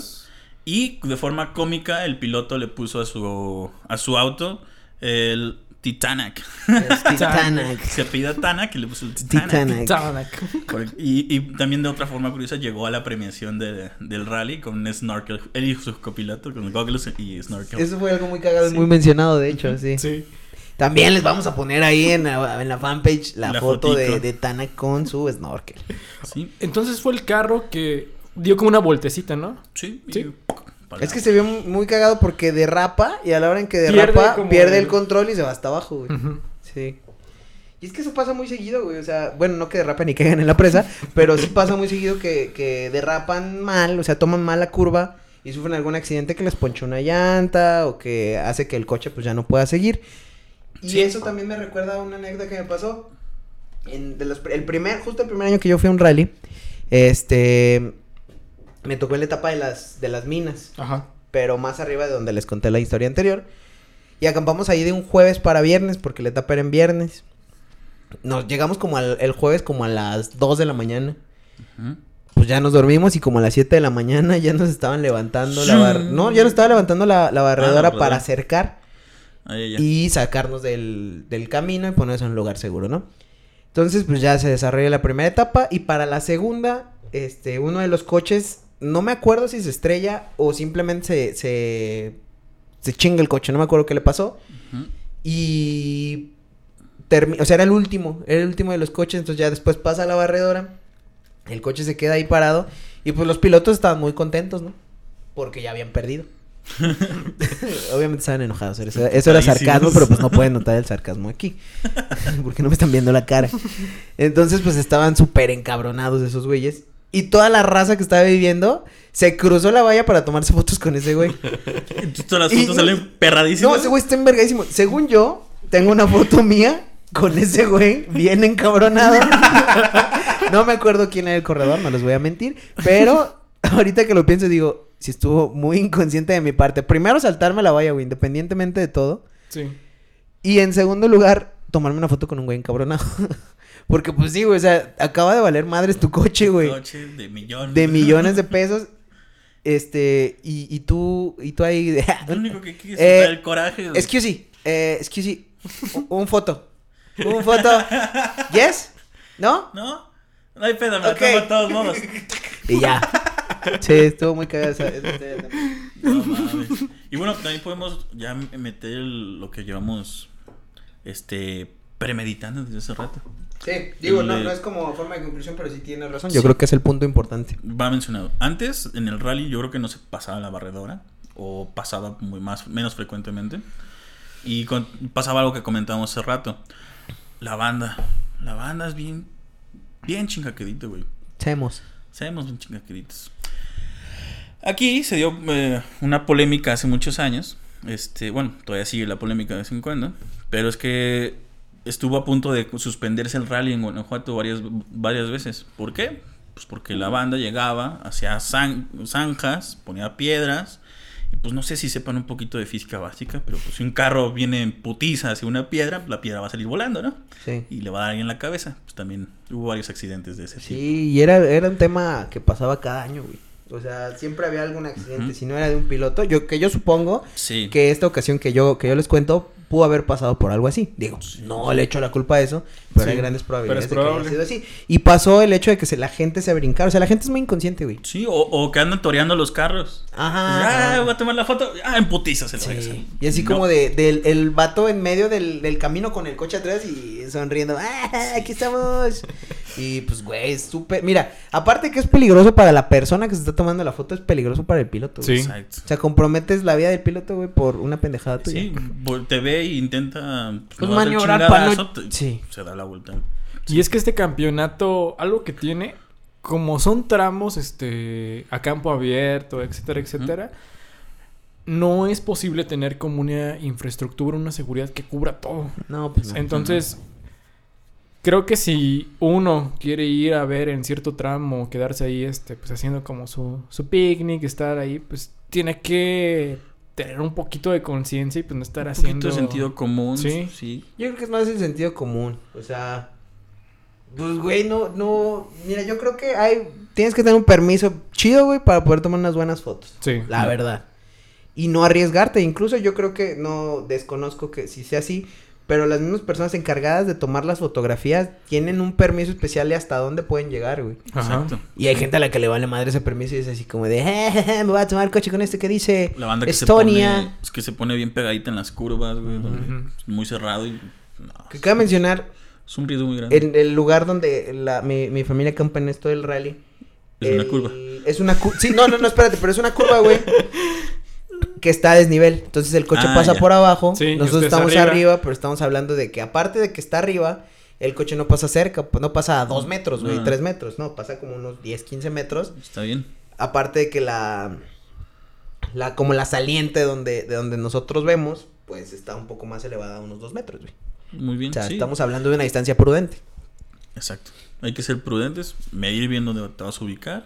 Y de forma cómica, el piloto le puso a su, a su auto el Titanic. Es Titanic. se pida Tanak y le puso el Titanic. Titanic. Titanic. Por- Y, y también de otra forma curiosa llegó a la premiación de- del rally con un snorkel, él y su copiloto con goggles y snorkel. Eso fue algo muy cagado, muy mencionado, de hecho, sí. Sí. También les vamos a poner ahí en la, en la fanpage la, La foto de, Tana con su snorkel. Sí, Entonces fue el carro que dio como una vueltecita, ¿no? sí. y- Sí. Es que se vio muy cagado porque derrapa y a la hora en que derrapa pierde el- el control y se va hasta abajo, güey. Sí. Y es que eso pasa muy seguido, güey. O sea, bueno, no que derrapen ni caigan en la presa, pero sí pasa muy seguido que, que derrapan mal, o sea, toman mal la curva y sufren algún accidente que les poncha una llanta o que hace que el coche pues ya no pueda seguir. Y Sí. eso también me recuerda a una anécdota que me pasó. En de los, el primer, justo el primer año que yo fui a un rally, este, me tocó en la etapa de las, de las minas Ajá. pero más arriba de donde les conté la historia anterior. Y acampamos ahí de un jueves para viernes, porque la etapa era en viernes. Nos llegamos como al, el jueves como a las 2 de la mañana. Pues ya nos dormimos y como a las 7 de la mañana ya nos estaban levantando la bar... No, ya nos estaba levantando la, la barredora barredora. para acercar Ya. y sacarnos del, del camino y ponernos en un lugar seguro, ¿no? Entonces, pues ya se desarrolla la primera etapa y para la segunda, este, uno de los coches, no me acuerdo si se estrella o simplemente se, se, se chinga el coche, no me acuerdo qué le pasó. Y, o sea, era el último, era el último de los coches, entonces ya después pasa la barredora, el coche se queda ahí parado y pues los pilotos estaban muy contentos, ¿no? Porque ya habían perdido. Obviamente estaban enojados. Eso, eso era sarcasmo, pero pues no pueden notar el sarcasmo aquí. Porque no me están viendo la cara. Entonces, pues estaban súper encabronados esos güeyes. Y toda la raza que estaba viviendo se cruzó la valla para tomarse fotos con ese güey. Entonces, Todas las fotos salen perradísimas. No, ese güey está envergadísimo. Según yo, tengo una foto mía con ese güey bien encabronado. no me acuerdo quién era el corredor, no les voy a mentir. Pero ahorita que lo pienso, digo, si estuvo muy inconsciente de mi parte. Primero, saltarme la valla, güey, independientemente de todo. Sí. Y en segundo lugar, tomarme una foto con un güey encabronado. Porque, pues sí, güey, o sea, acaba de valer madres tu coche, güey. Coche de millones. De millones de pesos. Este, y, y tú, y tú ahí. de- Lo único que quieres Eh, es el coraje. güey. Excuse, eh, excuse, un, un foto. Un foto. ¿Yes? ¿No? ¿No? No hay pedo, me Ok. la tomo de todos modos. Y ya. Sí, estuvo muy cagada esa, esa historia también. No mames. Y bueno, también podemos ya meter el- lo que llevamos este premeditando desde hace rato. Sí, digo, no, El- no es como forma de conclusión, pero sí tienes razón. Sí. Yo creo que es el punto importante. Va mencionado. Antes, en el rally, yo creo que no se pasaba la barredora. O pasaba muy más, menos frecuentemente. Y con- pasaba algo que comentábamos hace rato. La banda. La banda es bien. Bien chingaquedito, güey. Seamos. Sabemos bien chingaqueditos. Aquí se dio eh, una polémica hace muchos años. Este, bueno, todavía sigue la polémica de vez en cuando. Pero es que estuvo a punto de suspenderse el rally en Guanajuato varias, varias veces. ¿Por qué? Pues porque la banda llegaba, hacía zan- zanjas, ponía piedras Y pues no sé si sepan un poquito de física básica, pero pues si un carro viene en putiza hacia una piedra, la piedra va a salir volando, ¿no? Sí. Y le va a dar alguien en la cabeza. Pues también hubo varios accidentes de ese tipo. Sí, y era, era un tema que pasaba cada año, güey. O sea, siempre había algún accidente, si no era de un piloto, yo que yo supongo Sí. que esta ocasión que yo que yo les cuento pudo haber pasado por algo así. Digo, no le echo la culpa a eso, pero Sí, hay grandes probabilidades pero es de que haya sido así. Y pasó el hecho de que se, la gente se brincara, o sea, la gente es muy inconsciente, güey. Sí, o, o que andan toreando los carros. Ajá. Ah, voy a tomar la foto. Ah, en putiza se lo Sí. Y así No. como de, del el vato en medio del, del camino con el coche atrás y sonriendo. ¡Ah, aquí estamos! Y pues, güey, es súper. Mira, aparte que es peligroso para la persona que se está tomando la foto, es peligroso para el piloto. güey. Sí. Exacto. O sea, comprometes la vida del piloto, güey, por una pendejada tuya. Sí, te ve e intenta Pues no maniobrar no- Sí. Se da la vuelta. Y es que este campeonato, algo que tiene, como son tramos este a campo abierto, etcétera, etcétera, no es posible tener como una infraestructura, una seguridad que cubra todo. No, pues no. Entonces, creo que si uno quiere ir a ver en cierto tramo, quedarse ahí, este, pues haciendo como su, su picnic, estar ahí, pues tiene que tener un poquito de conciencia y pues no estar Un haciendo... poquito de sentido común. Sí. Sí. Yo creo que es más el sentido común. O sea, pues, güey, no, no. Mira, yo creo que hay. Tienes que tener un permiso chido, güey, para poder tomar unas buenas fotos. Sí. La verdad. Y no arriesgarte. Incluso yo creo que no desconozco que si sea así. Pero las mismas personas encargadas de tomar las fotografías tienen un permiso especial de hasta dónde pueden llegar, güey. Ajá. Exacto. Y hay gente a la que le vale madre ese permiso y es así como de, "Eh, me voy a tomar el coche con este que dice La banda que se Estonia. pone. Es que se pone bien pegadita en las curvas, güey. es muy cerrado y. no, Que cabe mencionar, es un riesgo muy grande. en el lugar donde la, mi, mi familia acampa en esto del rally. Es una curva. Es una curva. Sí, no, no, no, espérate, pero es una curva, güey. que está a desnivel. Entonces el coche Ah, pasa ya. por abajo. Sí, nosotros estamos arriba. arriba. pero estamos hablando de que aparte de que está arriba, el coche no pasa cerca, pues, no pasa a dos metros, güey, Ah. tres metros, no, pasa como unos 10, 15 metros. Está bien. Aparte de que la, la como la saliente donde, de donde nosotros vemos, pues está un poco más elevada, unos dos metros, güey. Muy bien. O sea, sí. estamos hablando de una distancia prudente. Exacto. Hay que ser prudentes, medir bien dónde te vas a ubicar.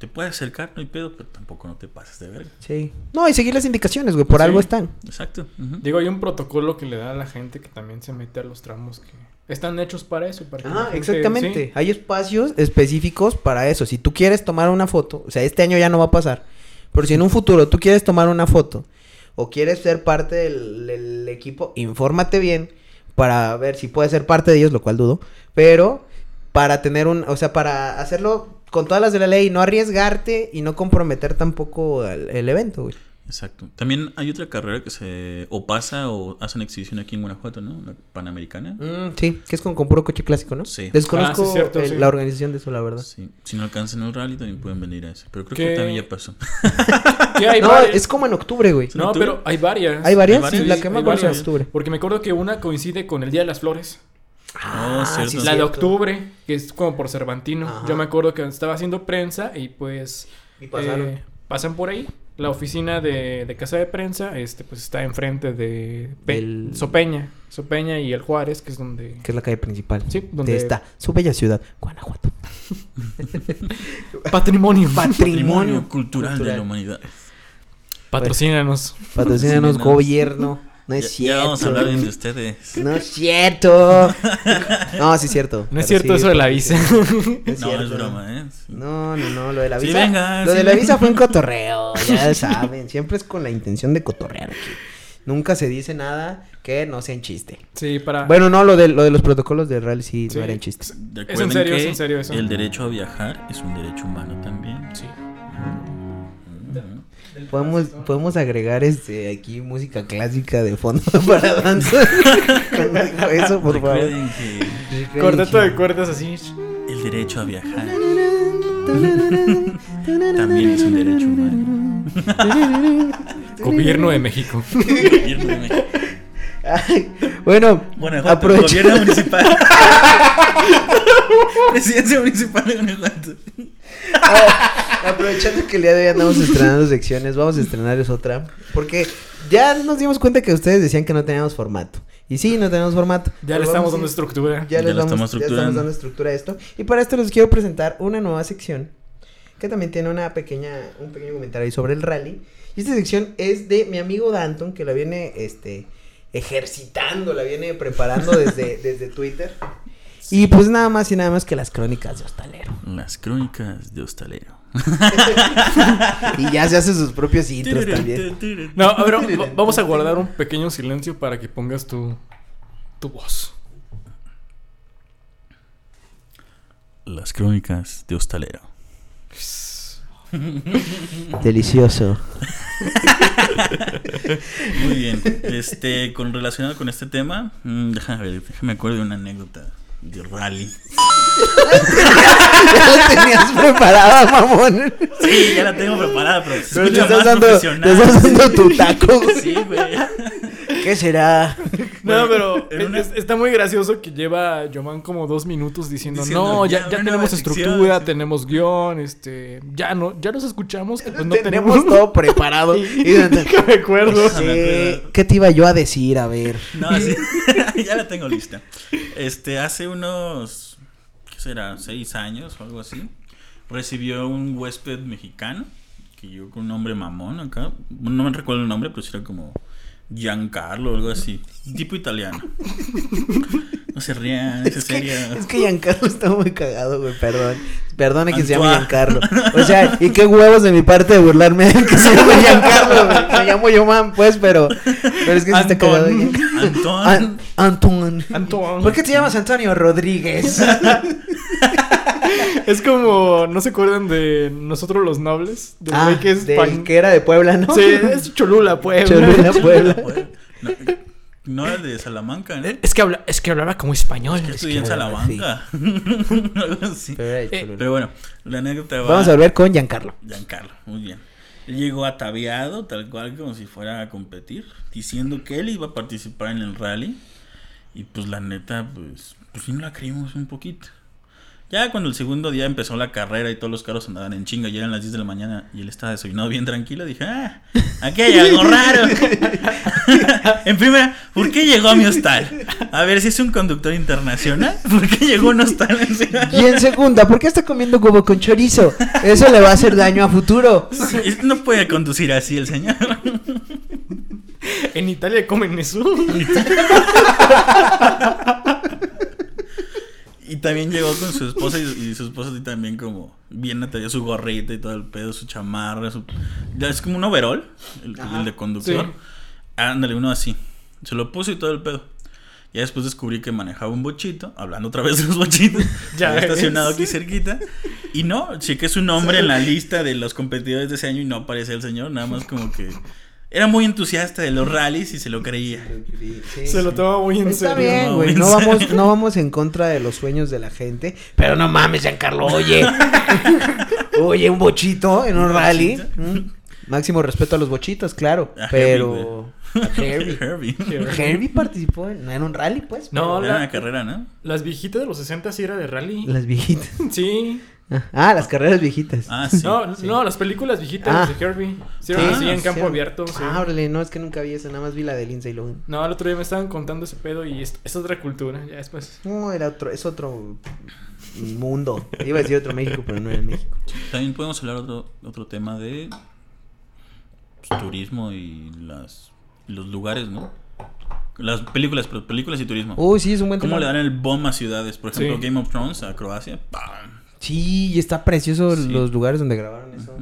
Te puedes acercar, no hay pedo, pero tampoco no te pases de verga. Sí. No, y seguir las indicaciones, güey, por Sí. algo están. Exacto. Digo, hay un protocolo que le da a la gente que también se mete a los tramos que están hechos para eso. Para que Ah, gente- exactamente. sí. Hay espacios específicos para eso. Si tú quieres tomar una foto, o sea, este año ya no va a pasar, pero si en un futuro tú quieres tomar una foto o quieres ser parte del, del equipo, infórmate bien para ver si puedes ser parte de ellos, lo cual dudo, pero para tener un, o sea, para hacerlo con todas las de la ley, no arriesgarte y no comprometer tampoco el, el evento, güey. Exacto. También hay otra carrera que se o pasa o hacen exhibición aquí en Guanajuato, ¿no? La Panamericana. Mm, sí, que es con, con puro coche clásico, ¿no? Sí. Desconozco Ah, sí, cierto, el- sí. la organización de eso, la verdad. Sí. Si no alcanzan el rally también pueden venir a ese. Pero creo ¿Qué? que también ya pasó. Hay No, varias- es como en octubre, güey. No, octubre? pero hay varias. ¿Hay varias? Hay varias. Sí, la que es en varias. octubre. Porque me acuerdo que una coincide con el Día de las Flores. Sí, la de octubre, que es como por Cervantino. Ajá. Yo me acuerdo que estaba haciendo prensa y pues Y pasaron. eh, pasan por ahí. La oficina de, de casa de prensa, este, pues está enfrente de Pe- Del- Sopeña, Sopeña y el Juárez, que es donde Que es la calle principal. Sí, donde- De esta, su bella ciudad, Guanajuato. patrimonio. Patrimonio cultural, de la humanidad. Patrocínanos. Patrocínanos, gobierno. No es Ya, cierto. ya vamos a hablar bien de ustedes. No es cierto. No, sí es cierto. No es cierto sí, eso de la visa. No es No, cierto. es broma, ¿eh? Sí. No, no, no, lo de la Sí, visa. venga, lo sí, de la venga. visa fue un cotorreo, ya saben. Siempre es con la intención de cotorrear aquí. Nunca se dice nada que no sea en chiste. Sí, para. Bueno, no, lo de, lo de los protocolos de rally sí, Sí. no era en chiste. Recuerden serio, que es en serio eso. El derecho a viajar es un derecho humano también. Podemos, podemos agregar este aquí música clásica de fondo para danza. Cuando digo eso, por favor. Que Corteto de cuerdas así. el derecho a viajar también es un derecho humano. Gobierno de México. Gobierno de México. Ay, bueno, Guanajuato, aprovecha- gobierno municipal. Presidencia municipal de Guanajuato. Aprovechando que el día de hoy andamos estrenando secciones, vamos a estrenarles otra. Porque ya nos dimos cuenta que ustedes decían que no teníamos formato. Y sí, no tenemos formato. Ya le estamos dando estructura. Ya, Ya les vamos, estamos ya estamos dando estructura a esto. Y para esto les quiero presentar una nueva sección que también tiene una pequeña, un pequeño comentario ahí sobre el rally. Y Y esta sección es de mi amigo Danton, que la viene este, ejercitando, la viene preparando desde, desde Twitter. Y pues nada más y nada más que las crónicas de Hostalero. Las crónicas de Hostalero. Y ya se hace sus propios intros también. No, a ver, va- vamos a guardar un pequeño silencio para que pongas tu, tu voz. Las crónicas de Hostalero. Delicioso. Muy bien. Este, con relacionado con este tema, mm, déjame ver, déjame acuerdo de una anécdota de rally. Ya lo tenías preparada, mamón. Sí, ya la tengo preparada, pero se Pero te escucha estás más dando, te profesional. estás dando tu taco. Sí, güey. ¿Qué será? No, pero una- es- está muy gracioso que lleva Yoman como dos minutos diciendo, Diciendo, no, ya, ya, tenemos sección", estructura, sí. tenemos guion, este, ya no, ya nos escuchamos, que pues no tenemos tenemos todo preparado. Y que me acuerdo. Sí. acuerdo. ¿Qué te iba yo a decir? A ver. No, sí. ya la tengo lista. Este, hace unos, ¿qué será? Seis años o algo así. Recibió un huésped mexicano que llegó con un nombre mamón acá. No me recuerdo el nombre, pero sí era como Giancarlo o algo así. Tipo italiano. No se rían, es, serio. Es que Giancarlo está muy cagado, güey. Perdón. Perdone que se llame Antoine. Giancarlo. O sea, y qué huevos de mi parte de burlarme de que se llame Giancarlo, güey. Me llamo yo, man, pues, pero. Pero es que sí está cagado. Giancarlo. Antón. An- Antón. Antoine. ¿Por qué te llamas Antonio Rodríguez? Es como, ¿no se acuerdan de nosotros los nobles? Ah, que es del pan- que era de Puebla, ¿no? Sí, es Cholula. Cholula, Puebla. No, no era de Salamanca, ¿no? Es que, habla, es que hablaba como español. Yo estudié en que- Salamanca. Algo así. Pero de Eh. Pero bueno, la anécdota va. Vamos a volver con Giancarlo. Giancarlo, muy bien. Él llegó ataviado, tal cual como si fuera a competir, diciendo que él iba a participar en el rally. Y pues la neta, pues, pues sí no la creímos un poquito. Ya cuando el segundo día empezó la carrera y todos los carros andaban en chinga, ya eran las 10 de la mañana y él estaba desayunado bien tranquilo, dije, ah, aquí hay algo raro. en primera, ¿por qué llegó a mi hostal? A ver si es un conductor internacional, ¿por qué llegó a un hostal? Y en segunda, ¿por qué está comiendo huevo con chorizo? Eso le va a hacer daño a futuro. Sí, No puede conducir así el señor. En Italia comen eso. Y también llegó con su esposa y, y su esposa así también como bien ataviada, su gorrita y todo el pedo, su chamarra, su... Ya es como un overall, el, de conductor. Sí. Ándale, uno así. Se lo puso y todo el pedo. Ya después descubrí que manejaba un bochito, hablando otra vez de los bochitos, Ya estacionado aquí cerquita. Y no, chequé su nombre en la lista de los competidores de ese año y no aparecía el señor, nada más como que era muy entusiasta de los rallies y se lo creía. Se lo toma muy en Está serio. bien, no, güey. No vamos, no vamos en contra de los sueños de la gente. Pero no mames, Giancarlo, oye. oye, un bochito en un, Un rally. Mm. Máximo respeto a los bochitos, claro. A pero. A Herbie. Herbie. Herbie participó en, un rally, pues. No, pero Era la- una carrera, ¿no? Las viejitas de los 60 sí era de rally. Las viejitas. Sí. Ah, las carreras viejitas. Ah, sí. no, sí. no, las películas viejitas Ah. de Herbie. Sí, así en campo sí. abierto. sí. Ah, órale, no, es que nunca vi esa, nada más vi la de Lindsay Lohan. No, el otro día me estaban contando ese pedo y es, es otra cultura. Ya después. No, era otro, es otro mundo. Iba a decir otro México, pero no era México. También podemos hablar otro, otro tema de pues, turismo y las los lugares, ¿no? Las películas, pero películas y turismo. Uy, sí, es un buen ¿Cómo tema. le dan el bomb a ciudades? Por ejemplo, Sí. Game of Thrones a Croacia. ¡pam! Sí, y está precioso Sí. los lugares donde grabaron eso.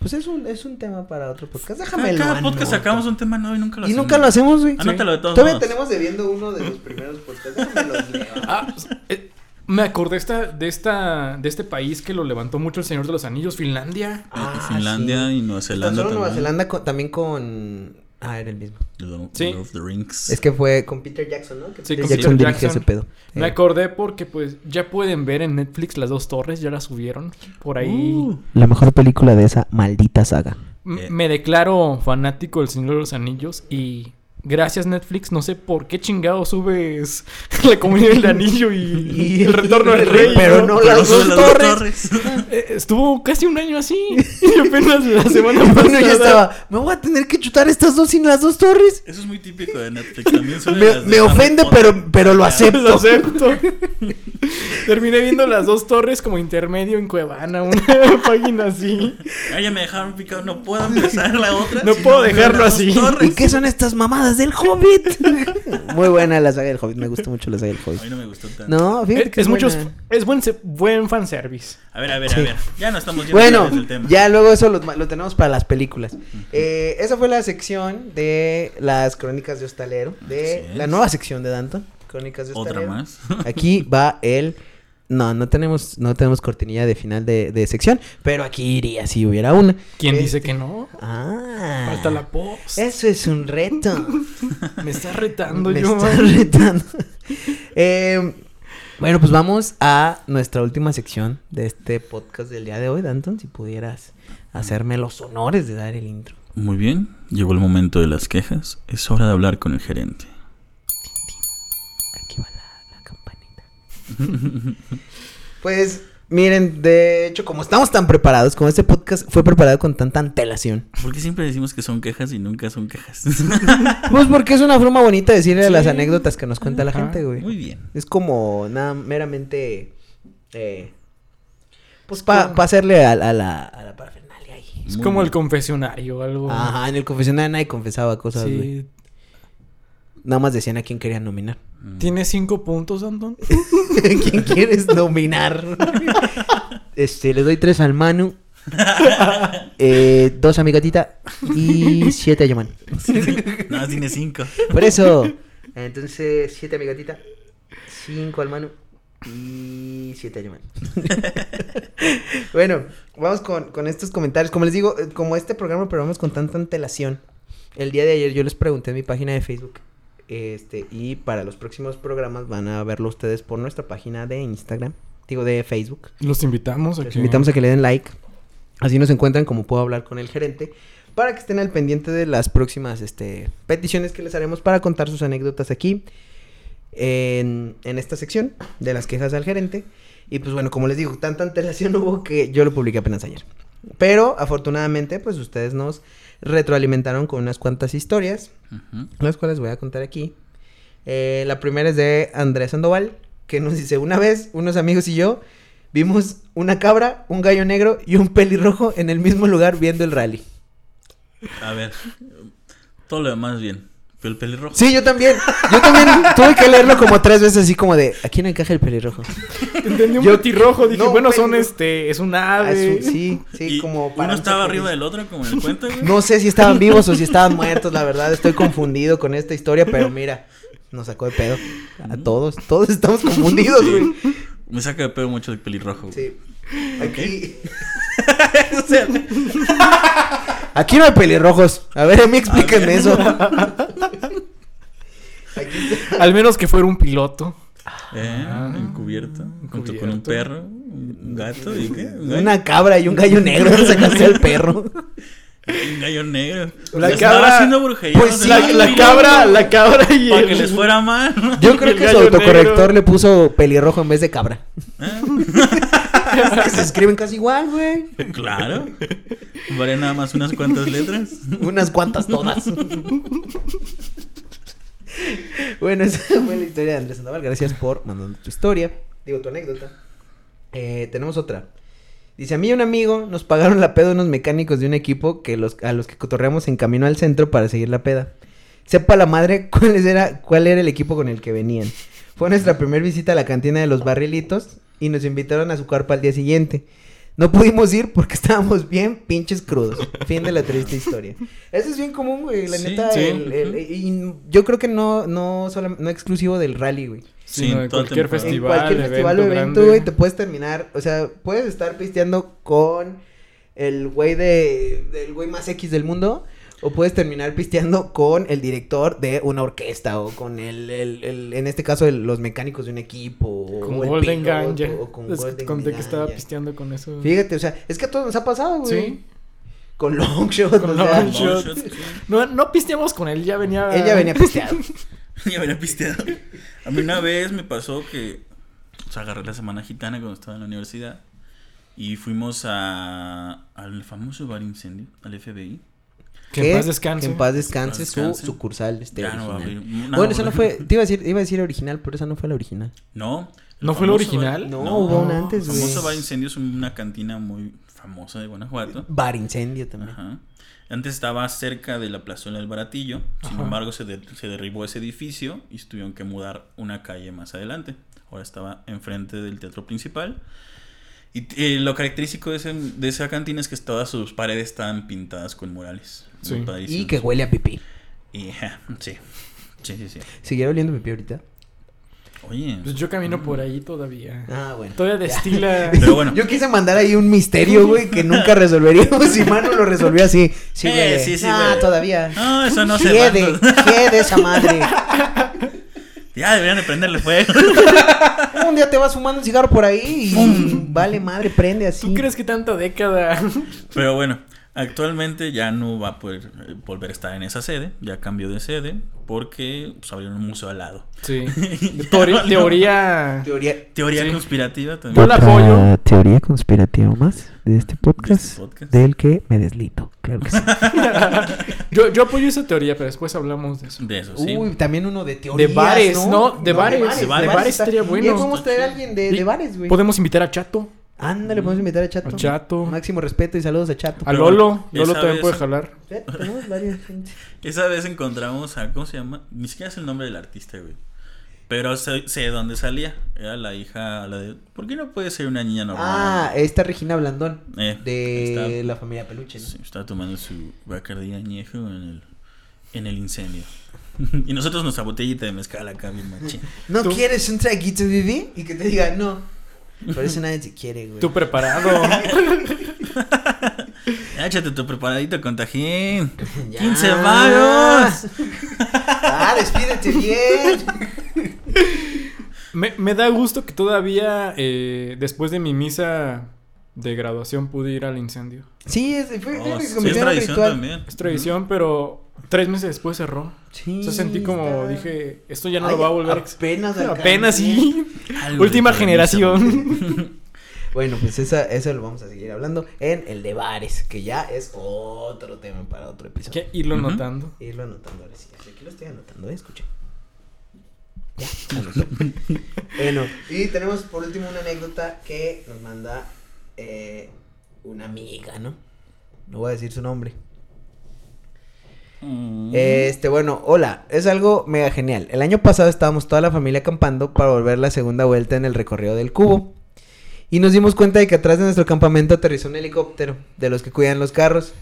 Pues es un, es un tema para otro podcast. Déjame Cada, cada podcast sacamos un tema nuevo y nunca lo Y hacemos. nunca lo hacemos, güey. Anótalo de todos Todavía modos. tenemos debiendo uno de los primeros podcasts. Déjame los leo. Ah, pues, eh, me acordé esta, de esta de este país que lo levantó mucho el Señor de los Anillos, Finlandia. Ah, Finlandia sí. y Nueva Zelanda solo también. Nueva Zelanda con- también con... Ah, era el mismo. Lord, Sí. Lord of the Rings. Es que fue con Peter Jackson, ¿no? Que Sí, Peter con Jackson Peter Jackson. ese pedo. Me Eh, acordé porque pues ya pueden ver en Netflix las dos torres, ya las subieron. Por ahí Uh, La mejor película de esa maldita saga. M- Eh. me declaro fanático del Señor de los Anillos y Gracias Netflix, no sé por qué chingado subes la comunidad del anillo y, y el retorno del rey. Pero no las dos las torres. Eh, Estuvo casi un año así. Y apenas la semana pasada. bueno, ya estaba. Me voy a tener que chutar estas dos sin las dos torres. Eso es muy típico de Netflix. También Me, me ofende, pero, pero lo acepto. Lo acepto. Terminé viendo las dos torres como intermedio en Cuevana, una página así. Ah, ya me dejaron picado. No puedo empezar la otra. No si puedo dejarlo así. torres. ¿Y qué son estas mamadas del Hobbit? Muy buena la saga del Hobbit. Me gusta mucho la saga del A mí Hobbit. no me gustó tanto. No, fíjate Es, que es es, muchos, buena. es buen, buen fanservice. A ver, a ver, Sí. a ver. Ya no estamos yendo Bueno, desde el tema. ya luego eso lo, lo tenemos para las películas. Eh, esa fue la sección de las crónicas de Hostalero. De la nueva sección de Danton. Crónicas de Otra Hostalero. más. Aquí va el. No, no tenemos, no tenemos cortinilla de final de, de sección, pero aquí iría si hubiera una. ¿Quién Este- dice que no? Ah. Falta la post. Eso es un reto. Me está retando Me yo. está retando. Eh, bueno, pues vamos a nuestra última sección de este podcast del día de hoy, Danton. Si pudieras hacerme los honores de dar el intro. Muy bien. Llegó el momento de las quejas. Es hora de hablar con el gerente. Aquí va la, la campanita. pues, miren, de hecho, como estamos tan preparados, como este podcast fue preparado con tanta antelación. ¿Por qué siempre decimos que son quejas y nunca son quejas? Pues porque es una forma bonita de decirle Sí. las anécdotas que nos cuenta la gente, güey. Muy bien. Es como nada meramente. Eh, pues Es para como- hacerle a, a la, a la parafernalia ahí. Es Muy como el confesionario o algo. Ajá, en el confesionario nadie confesaba cosas, güey. Sí. Nada más decían a quién querían nominar. Mm. ¿Tiene cinco puntos, Anton? ¿Quién quieres nominar? este, le doy tres al Manu. eh, dos a mi gatita y siete a Yaman. No, tiene cinco. Por eso. Entonces, siete a mi gatita, cinco al Manu y siete a Yaman. bueno, vamos con, con estos comentarios. Como les digo, eh, como este programa, pero vamos con tanta antelación. El día de ayer yo les pregunté en mi página de Facebook. Este, y para los próximos programas van a verlo ustedes por nuestra página de Instagram. Digo, de Facebook. Los invitamos a Los que... invitamos a que le den like. Así nos encuentran como puedo hablar con el gerente. Para que estén al pendiente de las próximas este, peticiones que les haremos para contar sus anécdotas aquí. En, en esta sección de las quejas al gerente. Y pues bueno, como les digo, tanta antelación hubo que yo lo publiqué apenas ayer. Pero afortunadamente, pues ustedes nos retroalimentaron con unas cuantas historias. Las cuales voy a contar aquí. Eh, la primera es de Andrés Sandoval, que nos dice, una vez unos amigos y yo vimos una cabra, un gallo negro y un pelirrojo en el mismo lugar viendo el rally. A ver. Todo lo demás bien. Pero el pelirrojo. Sí, yo también. Yo también tuve que leerlo como tres veces así como de, aquí no encaja el pelirrojo. Entendí un Yo- petirrojo. Dije, no, bueno, son este... Es un Ah, ave. es un- sí, sí, Y como uno estaba arriba del otro, como en el cuento, güey. No sé si estaban vivos o si estaban muertos, la verdad, estoy confundido con esta historia, pero mira, nos sacó de pedo. A todos, todos estamos confundidos, güey. Me saca de pedo mucho el pelirrojo. güey. Sí. Aquí. O sea, Aquí no hay pelirrojos. A ver, a mí explíquenme eso. Al menos que fuera un piloto. Eh, Ah, encubierto. Junto con un perro, un gato y qué? Un gallo, Una cabra y un gallo negro. ¿Dónde sacaste al perro? Un gallo negro. La Les cabra- haciendo brujería. Pues La, la cabra, la cabra y Para el... que les fuera mal. Yo creo que su autocorrector negro. le puso pelirrojo en vez de cabra. Ah, Que se escriben casi igual, güey. Claro. Varía nada más unas cuantas letras. Unas cuantas todas. bueno, esa fue la historia de Andrés Sandoval. Gracias por mandar tu historia. Digo, tu anécdota. Eh, tenemos otra. Dice, a mí y un amigo nos pagaron la peda unos mecánicos de un equipo que los, a los que cotorreamos en camino al centro para seguir la peda. Sepa la madre cuál era, cuál era el equipo con el que venían. Fue nuestra primera visita a la cantina de los barrilitos y nos invitaron a su carpa al día siguiente. No pudimos ir porque estábamos bien pinches crudos. Fin de la triste historia. Eso es bien común, güey. La Sí, neta, sí. el- el- y yo creo que no, no, solam- no exclusivo del rally, güey. Sí, Sino de toda cualquier temporada. En festival, cualquier festival o evento evento, güey, te puedes terminar. O sea, puedes estar pisteando con el güey de. del güey más X del mundo. O puedes terminar pisteando con el director de una orquesta. O con el, el- el- en este caso, el- los mecánicos de un equipo. o- Con o el Golden Ganja. O con Les Golden conté que estaba pisteando con eso. Fíjate, o sea, es que a todos nos ha pasado, güey. Sí. Con long shot. Con sea, long sí. No, no pisteamos con él, ya venía. Ella venía pisteado. Ya venía pisteado. A mí una vez me pasó que o sea, agarré la semana gitana cuando estaba en la universidad y fuimos a, al famoso bar incendio, al FBI. Que en paz descanse. Que en paz descanse, su sucursal este Ya no va a original. abrir. No, bueno, esa no fue, te iba a decir, iba a decir original, pero esa no fue la original. No. ¿No fue la original? bar- No, hubo una antes, El famoso bar incendio es una cantina muy famosa de Guanajuato. Bar incendio también. Ajá. Antes estaba cerca de la plazuela del Baratillo, sin Ajá. embargo se, de- se derribó ese edificio y se tuvieron que mudar una calle más adelante. Ahora estaba enfrente del teatro principal. Y eh, lo característico de, ese- de esa cantina es que todas sus paredes estaban pintadas con murales. Sí. Y que huele a pipí. Y, sí. Sí, sí, sí. ¿Siguiera oliendo pipí ahorita? Oye. Pues yo camino por ahí todavía. Ah, bueno. Todavía destila. Pero bueno. Yo quise mandar ahí un misterio, güey, que nunca resolveríamos. Y Manu lo resolvió así. Sí, Eh, sí, sí, Ah, güey. todavía. No, eso no se va. hiede esa madre. Ya deberían de prenderle fuego. Un día te vas fumando un cigarro por ahí y vale madre, prende así. ¿Tú crees que tanta década? Pero bueno, actualmente ya no va a poder eh, volver a estar en esa sede. Ya cambió de sede porque pues, abrieron un museo al lado. Sí. Teoría. Teoría, Teoría Sí. conspirativa Yo también. la apoyo. teoría conspirativa más de este podcast, De este podcast. del que me deslito. Claro que sí. Yo, yo apoyo esa teoría, pero después hablamos de eso. De eso, sí. Uy, también uno de teorías, De bares, ¿no? De bares, de bares estaría bueno. ahí podemos traer a alguien de, de Y bares, güey. Podemos invitar a Chato, Ándale, podemos invitar a Chato. a Chato, Máximo respeto y saludos a Chato. a Lolo. Lolo también vez- puede jalar. Eh, Tenemos varias gente. Esa vez encontramos a. ¿Cómo se llama? Ni siquiera es el nombre del artista, güey. Pero sé, sé de dónde salía. Era la hija. La de, ¿Por qué no puede ser una niña normal? Ah, esta Regina Blandón. Eh, de está- la familia Peluche, ¿no? Sí, estaba tomando su bacardí añejo en el, en el incendio. y nosotros nuestra botellita de mezcal acá, bien machín. ¿No Tú- quieres un traguito, Vivi? Y que te diga no. Por eso nadie te quiere, güey. Tú preparado. Échate tu preparadito con tajín. Ya. 15 varos. Ah, despídete bien. me, me da gusto que todavía, eh, después de mi misa de graduación, pude ir al incendio. Sí, es, fue, Oh, sí, es tradición ritual. también. Es tradición, pero tres meses después cerró. Sí, O sea, sentí como, está- dije, esto ya no Ay, lo va a volver. Apenas. Apenas sí. Algo Última generación. Bueno, pues esa, eso lo vamos a seguir hablando en el de bares, que ya es otro tema para otro episodio. que irlo Ujú. notando. Irlo anotando ahora sí. Aquí lo estoy anotando, ¿eh? Escuchen. Ya, bueno, y tenemos por último una anécdota que nos manda eh, una amiga, ¿no? No voy a decir su nombre. Mm. Este, bueno, hola, es algo mega genial. El año pasado estábamos toda la familia acampando para volver la segunda vuelta en el recorrido del cubo. Y nos dimos cuenta de que atrás de nuestro campamento aterrizó un helicóptero, de los que cuidan los carros.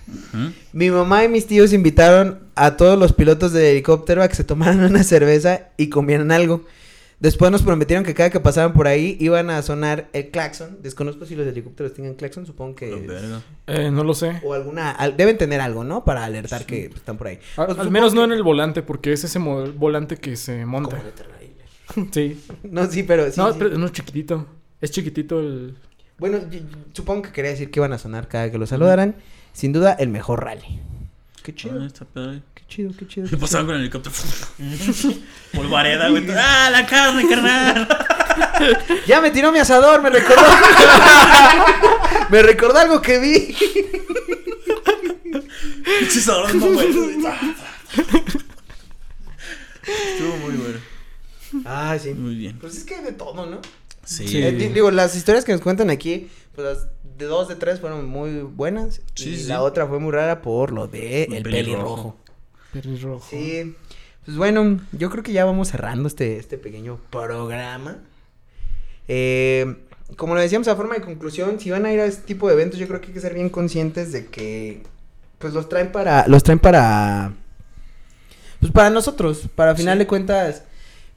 Mi mamá y mis tíos invitaron a todos los pilotos del helicóptero a que se tomaran una cerveza y comieran algo. Después nos prometieron que cada que pasaban por ahí iban a sonar el claxon. Desconozco si los helicópteros tengan claxon, supongo que... Verga. Eh, no lo sé. O alguna... al- deben tener algo, ¿no? Para alertar que están por ahí. A- Pues, al menos no en el volante, porque es ese volante que se monta. Como. Sí. No, sí, pero sí. no, sí. pero no es chiquitito. Es chiquitito el. Bueno, supongo que quería decir que iban a sonar cada que lo saludaran. Sin duda, el mejor rally. Qué chido, Ah, está padre. qué chido, qué chido. Y qué pasaban con el helicóptero. Polvareda, güey. ¡Ah, la carne, carnal! Ya me tiró mi asador, me recordó. me recordó algo que vi. Pinches ahora no. Estuvo muy bueno. Ah, sí. Muy bien. Pues es que hay de todo, ¿no? Sí. Sí. Eh, di- digo, las historias que nos cuentan aquí, pues las de dos de tres fueron muy buenas. Sí, y sí. la otra fue muy rara por lo de El el pelirrojo. pelirrojo. Pelirrojo. Sí. Pues bueno, yo creo que ya vamos cerrando este, este pequeño programa. Eh, como lo decíamos a forma de conclusión, si van a ir a este tipo de eventos, yo creo que hay que ser bien conscientes de que pues los traen para los traen para pues para nosotros, para final Sí. de cuentas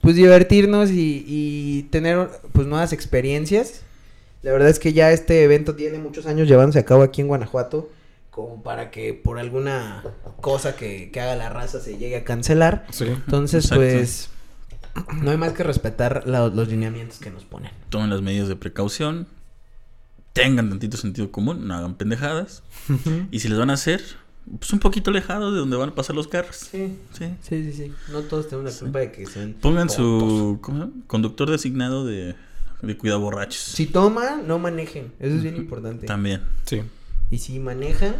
pues divertirnos y, y tener pues nuevas experiencias. La verdad es que ya este evento tiene muchos años llevándose a cabo aquí en Guanajuato como para que por alguna cosa que, que haga la raza se llegue a cancelar. Sí. Entonces, Exacto. pues, no hay más que respetar la- los lineamientos que nos ponen. Tomen las medidas de precaución. tengan tantito sentido común, no hagan pendejadas. y si les van a hacer, pues un poquito alejados de donde van a pasar los carros. Sí, Sí. sí, sí, sí. No todos tenemos la culpa de que sean. Pongan tontos. su ¿cómo conductor designado de, de cuidado borrachos. Si toman, no manejen. Eso es bien importante. También. Sí. Y si manejan,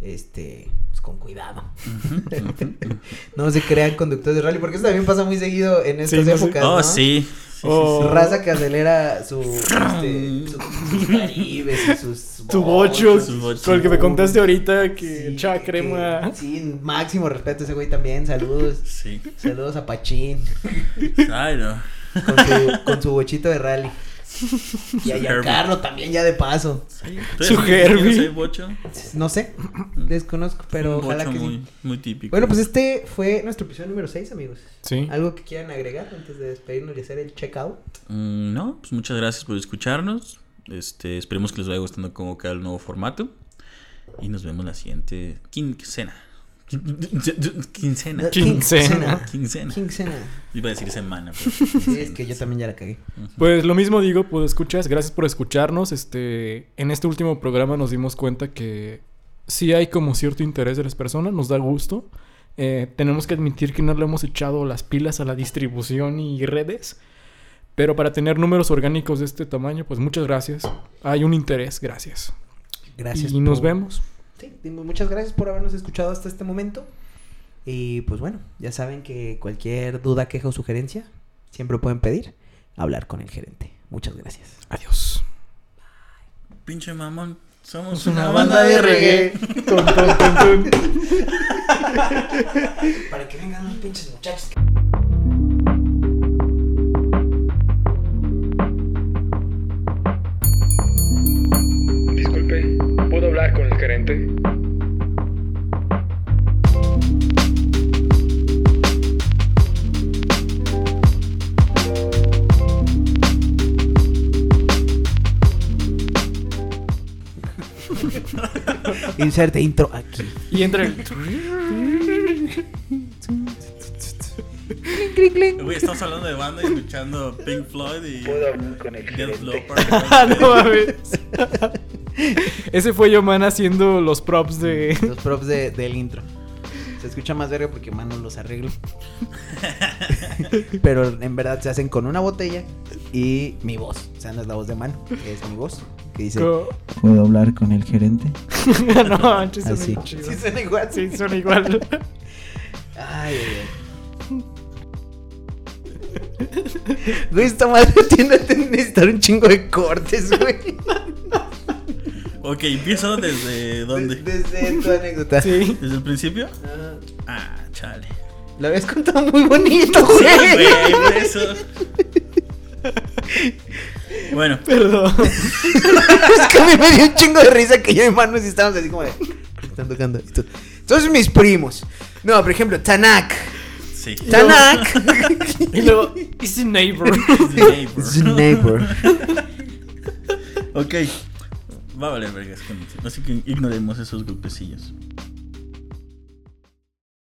este, pues con cuidado. no se crean conductores de rally, porque eso también pasa muy seguido en estas Sí, no sé. épocas. Oh, ¿no? sí. Sí, sí, Oh. Raza que acelera su, este, su- sus caribes y sus Tu bocho, con el que me contaste ahorita que que- crema. Sí, máximo respeto a ese güey también. Saludos. Sí. Saludos a Pachín. Ay, no. Con su, con su bochito de rally. Y a Giancarlo también, ya de paso. ¿Tú Su Herbie. bocho? No sé, desconozco, pero Un ojalá bocho que muy, sí. muy típico. Bueno, pues este fue nuestro episodio número 6, amigos. Sí. ¿Algo que quieran agregar antes de despedirnos y hacer el checkout? Mm, no, pues muchas gracias por escucharnos. Este, esperemos que les vaya gustando cómo queda el nuevo formato. Y nos vemos la siguiente quincena. Quincena. Quincena. Quincena. Quincena. Iba a decir semana. pero Sí, es que yo también ya la cagué. Pues lo mismo digo, pues escuchas, gracias por escucharnos. Este, en este último programa nos dimos cuenta que sí hay como cierto interés de las personas, nos da gusto. Eh, tenemos que admitir que no le hemos echado las pilas a la distribución y redes. Pero para tener números orgánicos de este tamaño, pues muchas gracias. Hay un interés, gracias. Gracias. y nos vemos. Sí, muchas gracias por habernos escuchado hasta este momento. Y pues bueno, ya saben que cualquier duda, queja o sugerencia, siempre pueden pedir hablar con el gerente. Muchas gracias. Adiós. Pinche mamón. Somos una, una banda, banda de reggae. Para que vengan los pinches muchachos. ¿Puedo hablar con el gerente? Inserte intro aquí. Y entra el... Güey, estamos hablando de banda y escuchando Pink Floyd y Puedo hablar con el Death. Ah, no mames. Ese fue Yoman haciendo los props de... Los props de- del intro. Se escucha más verga porque mano los arreglo. Pero en verdad se hacen con una botella y mi voz. O sea, no es la voz de mano, es mi voz. Que dice. Co- ¿Puedo hablar con el gerente? no, suena Así. chido. Sí, suena igual. Sí, suena igual. Ay, ay, ay. Güey, esta madre tiene que necesitar un chingo de cortes, güey. Ok, empiezo desde dónde. Desde tu anécdota. Sí. ¿Desde el principio? Ajá. Ah, chale. Lo habías contado muy bonito, Sí, güey. por eso. Bueno, Perdón. es que a mí me dio un chingo de risa que yo y Manu sí estábamos así como de. Están tocando esto. Todos mis primos. No, por ejemplo, Tanak. sí. Tanak. Y luego, it's a neighbor. It's a neighbor. Ok. Va a valer vergas con Así que ignoremos esos golpecillos.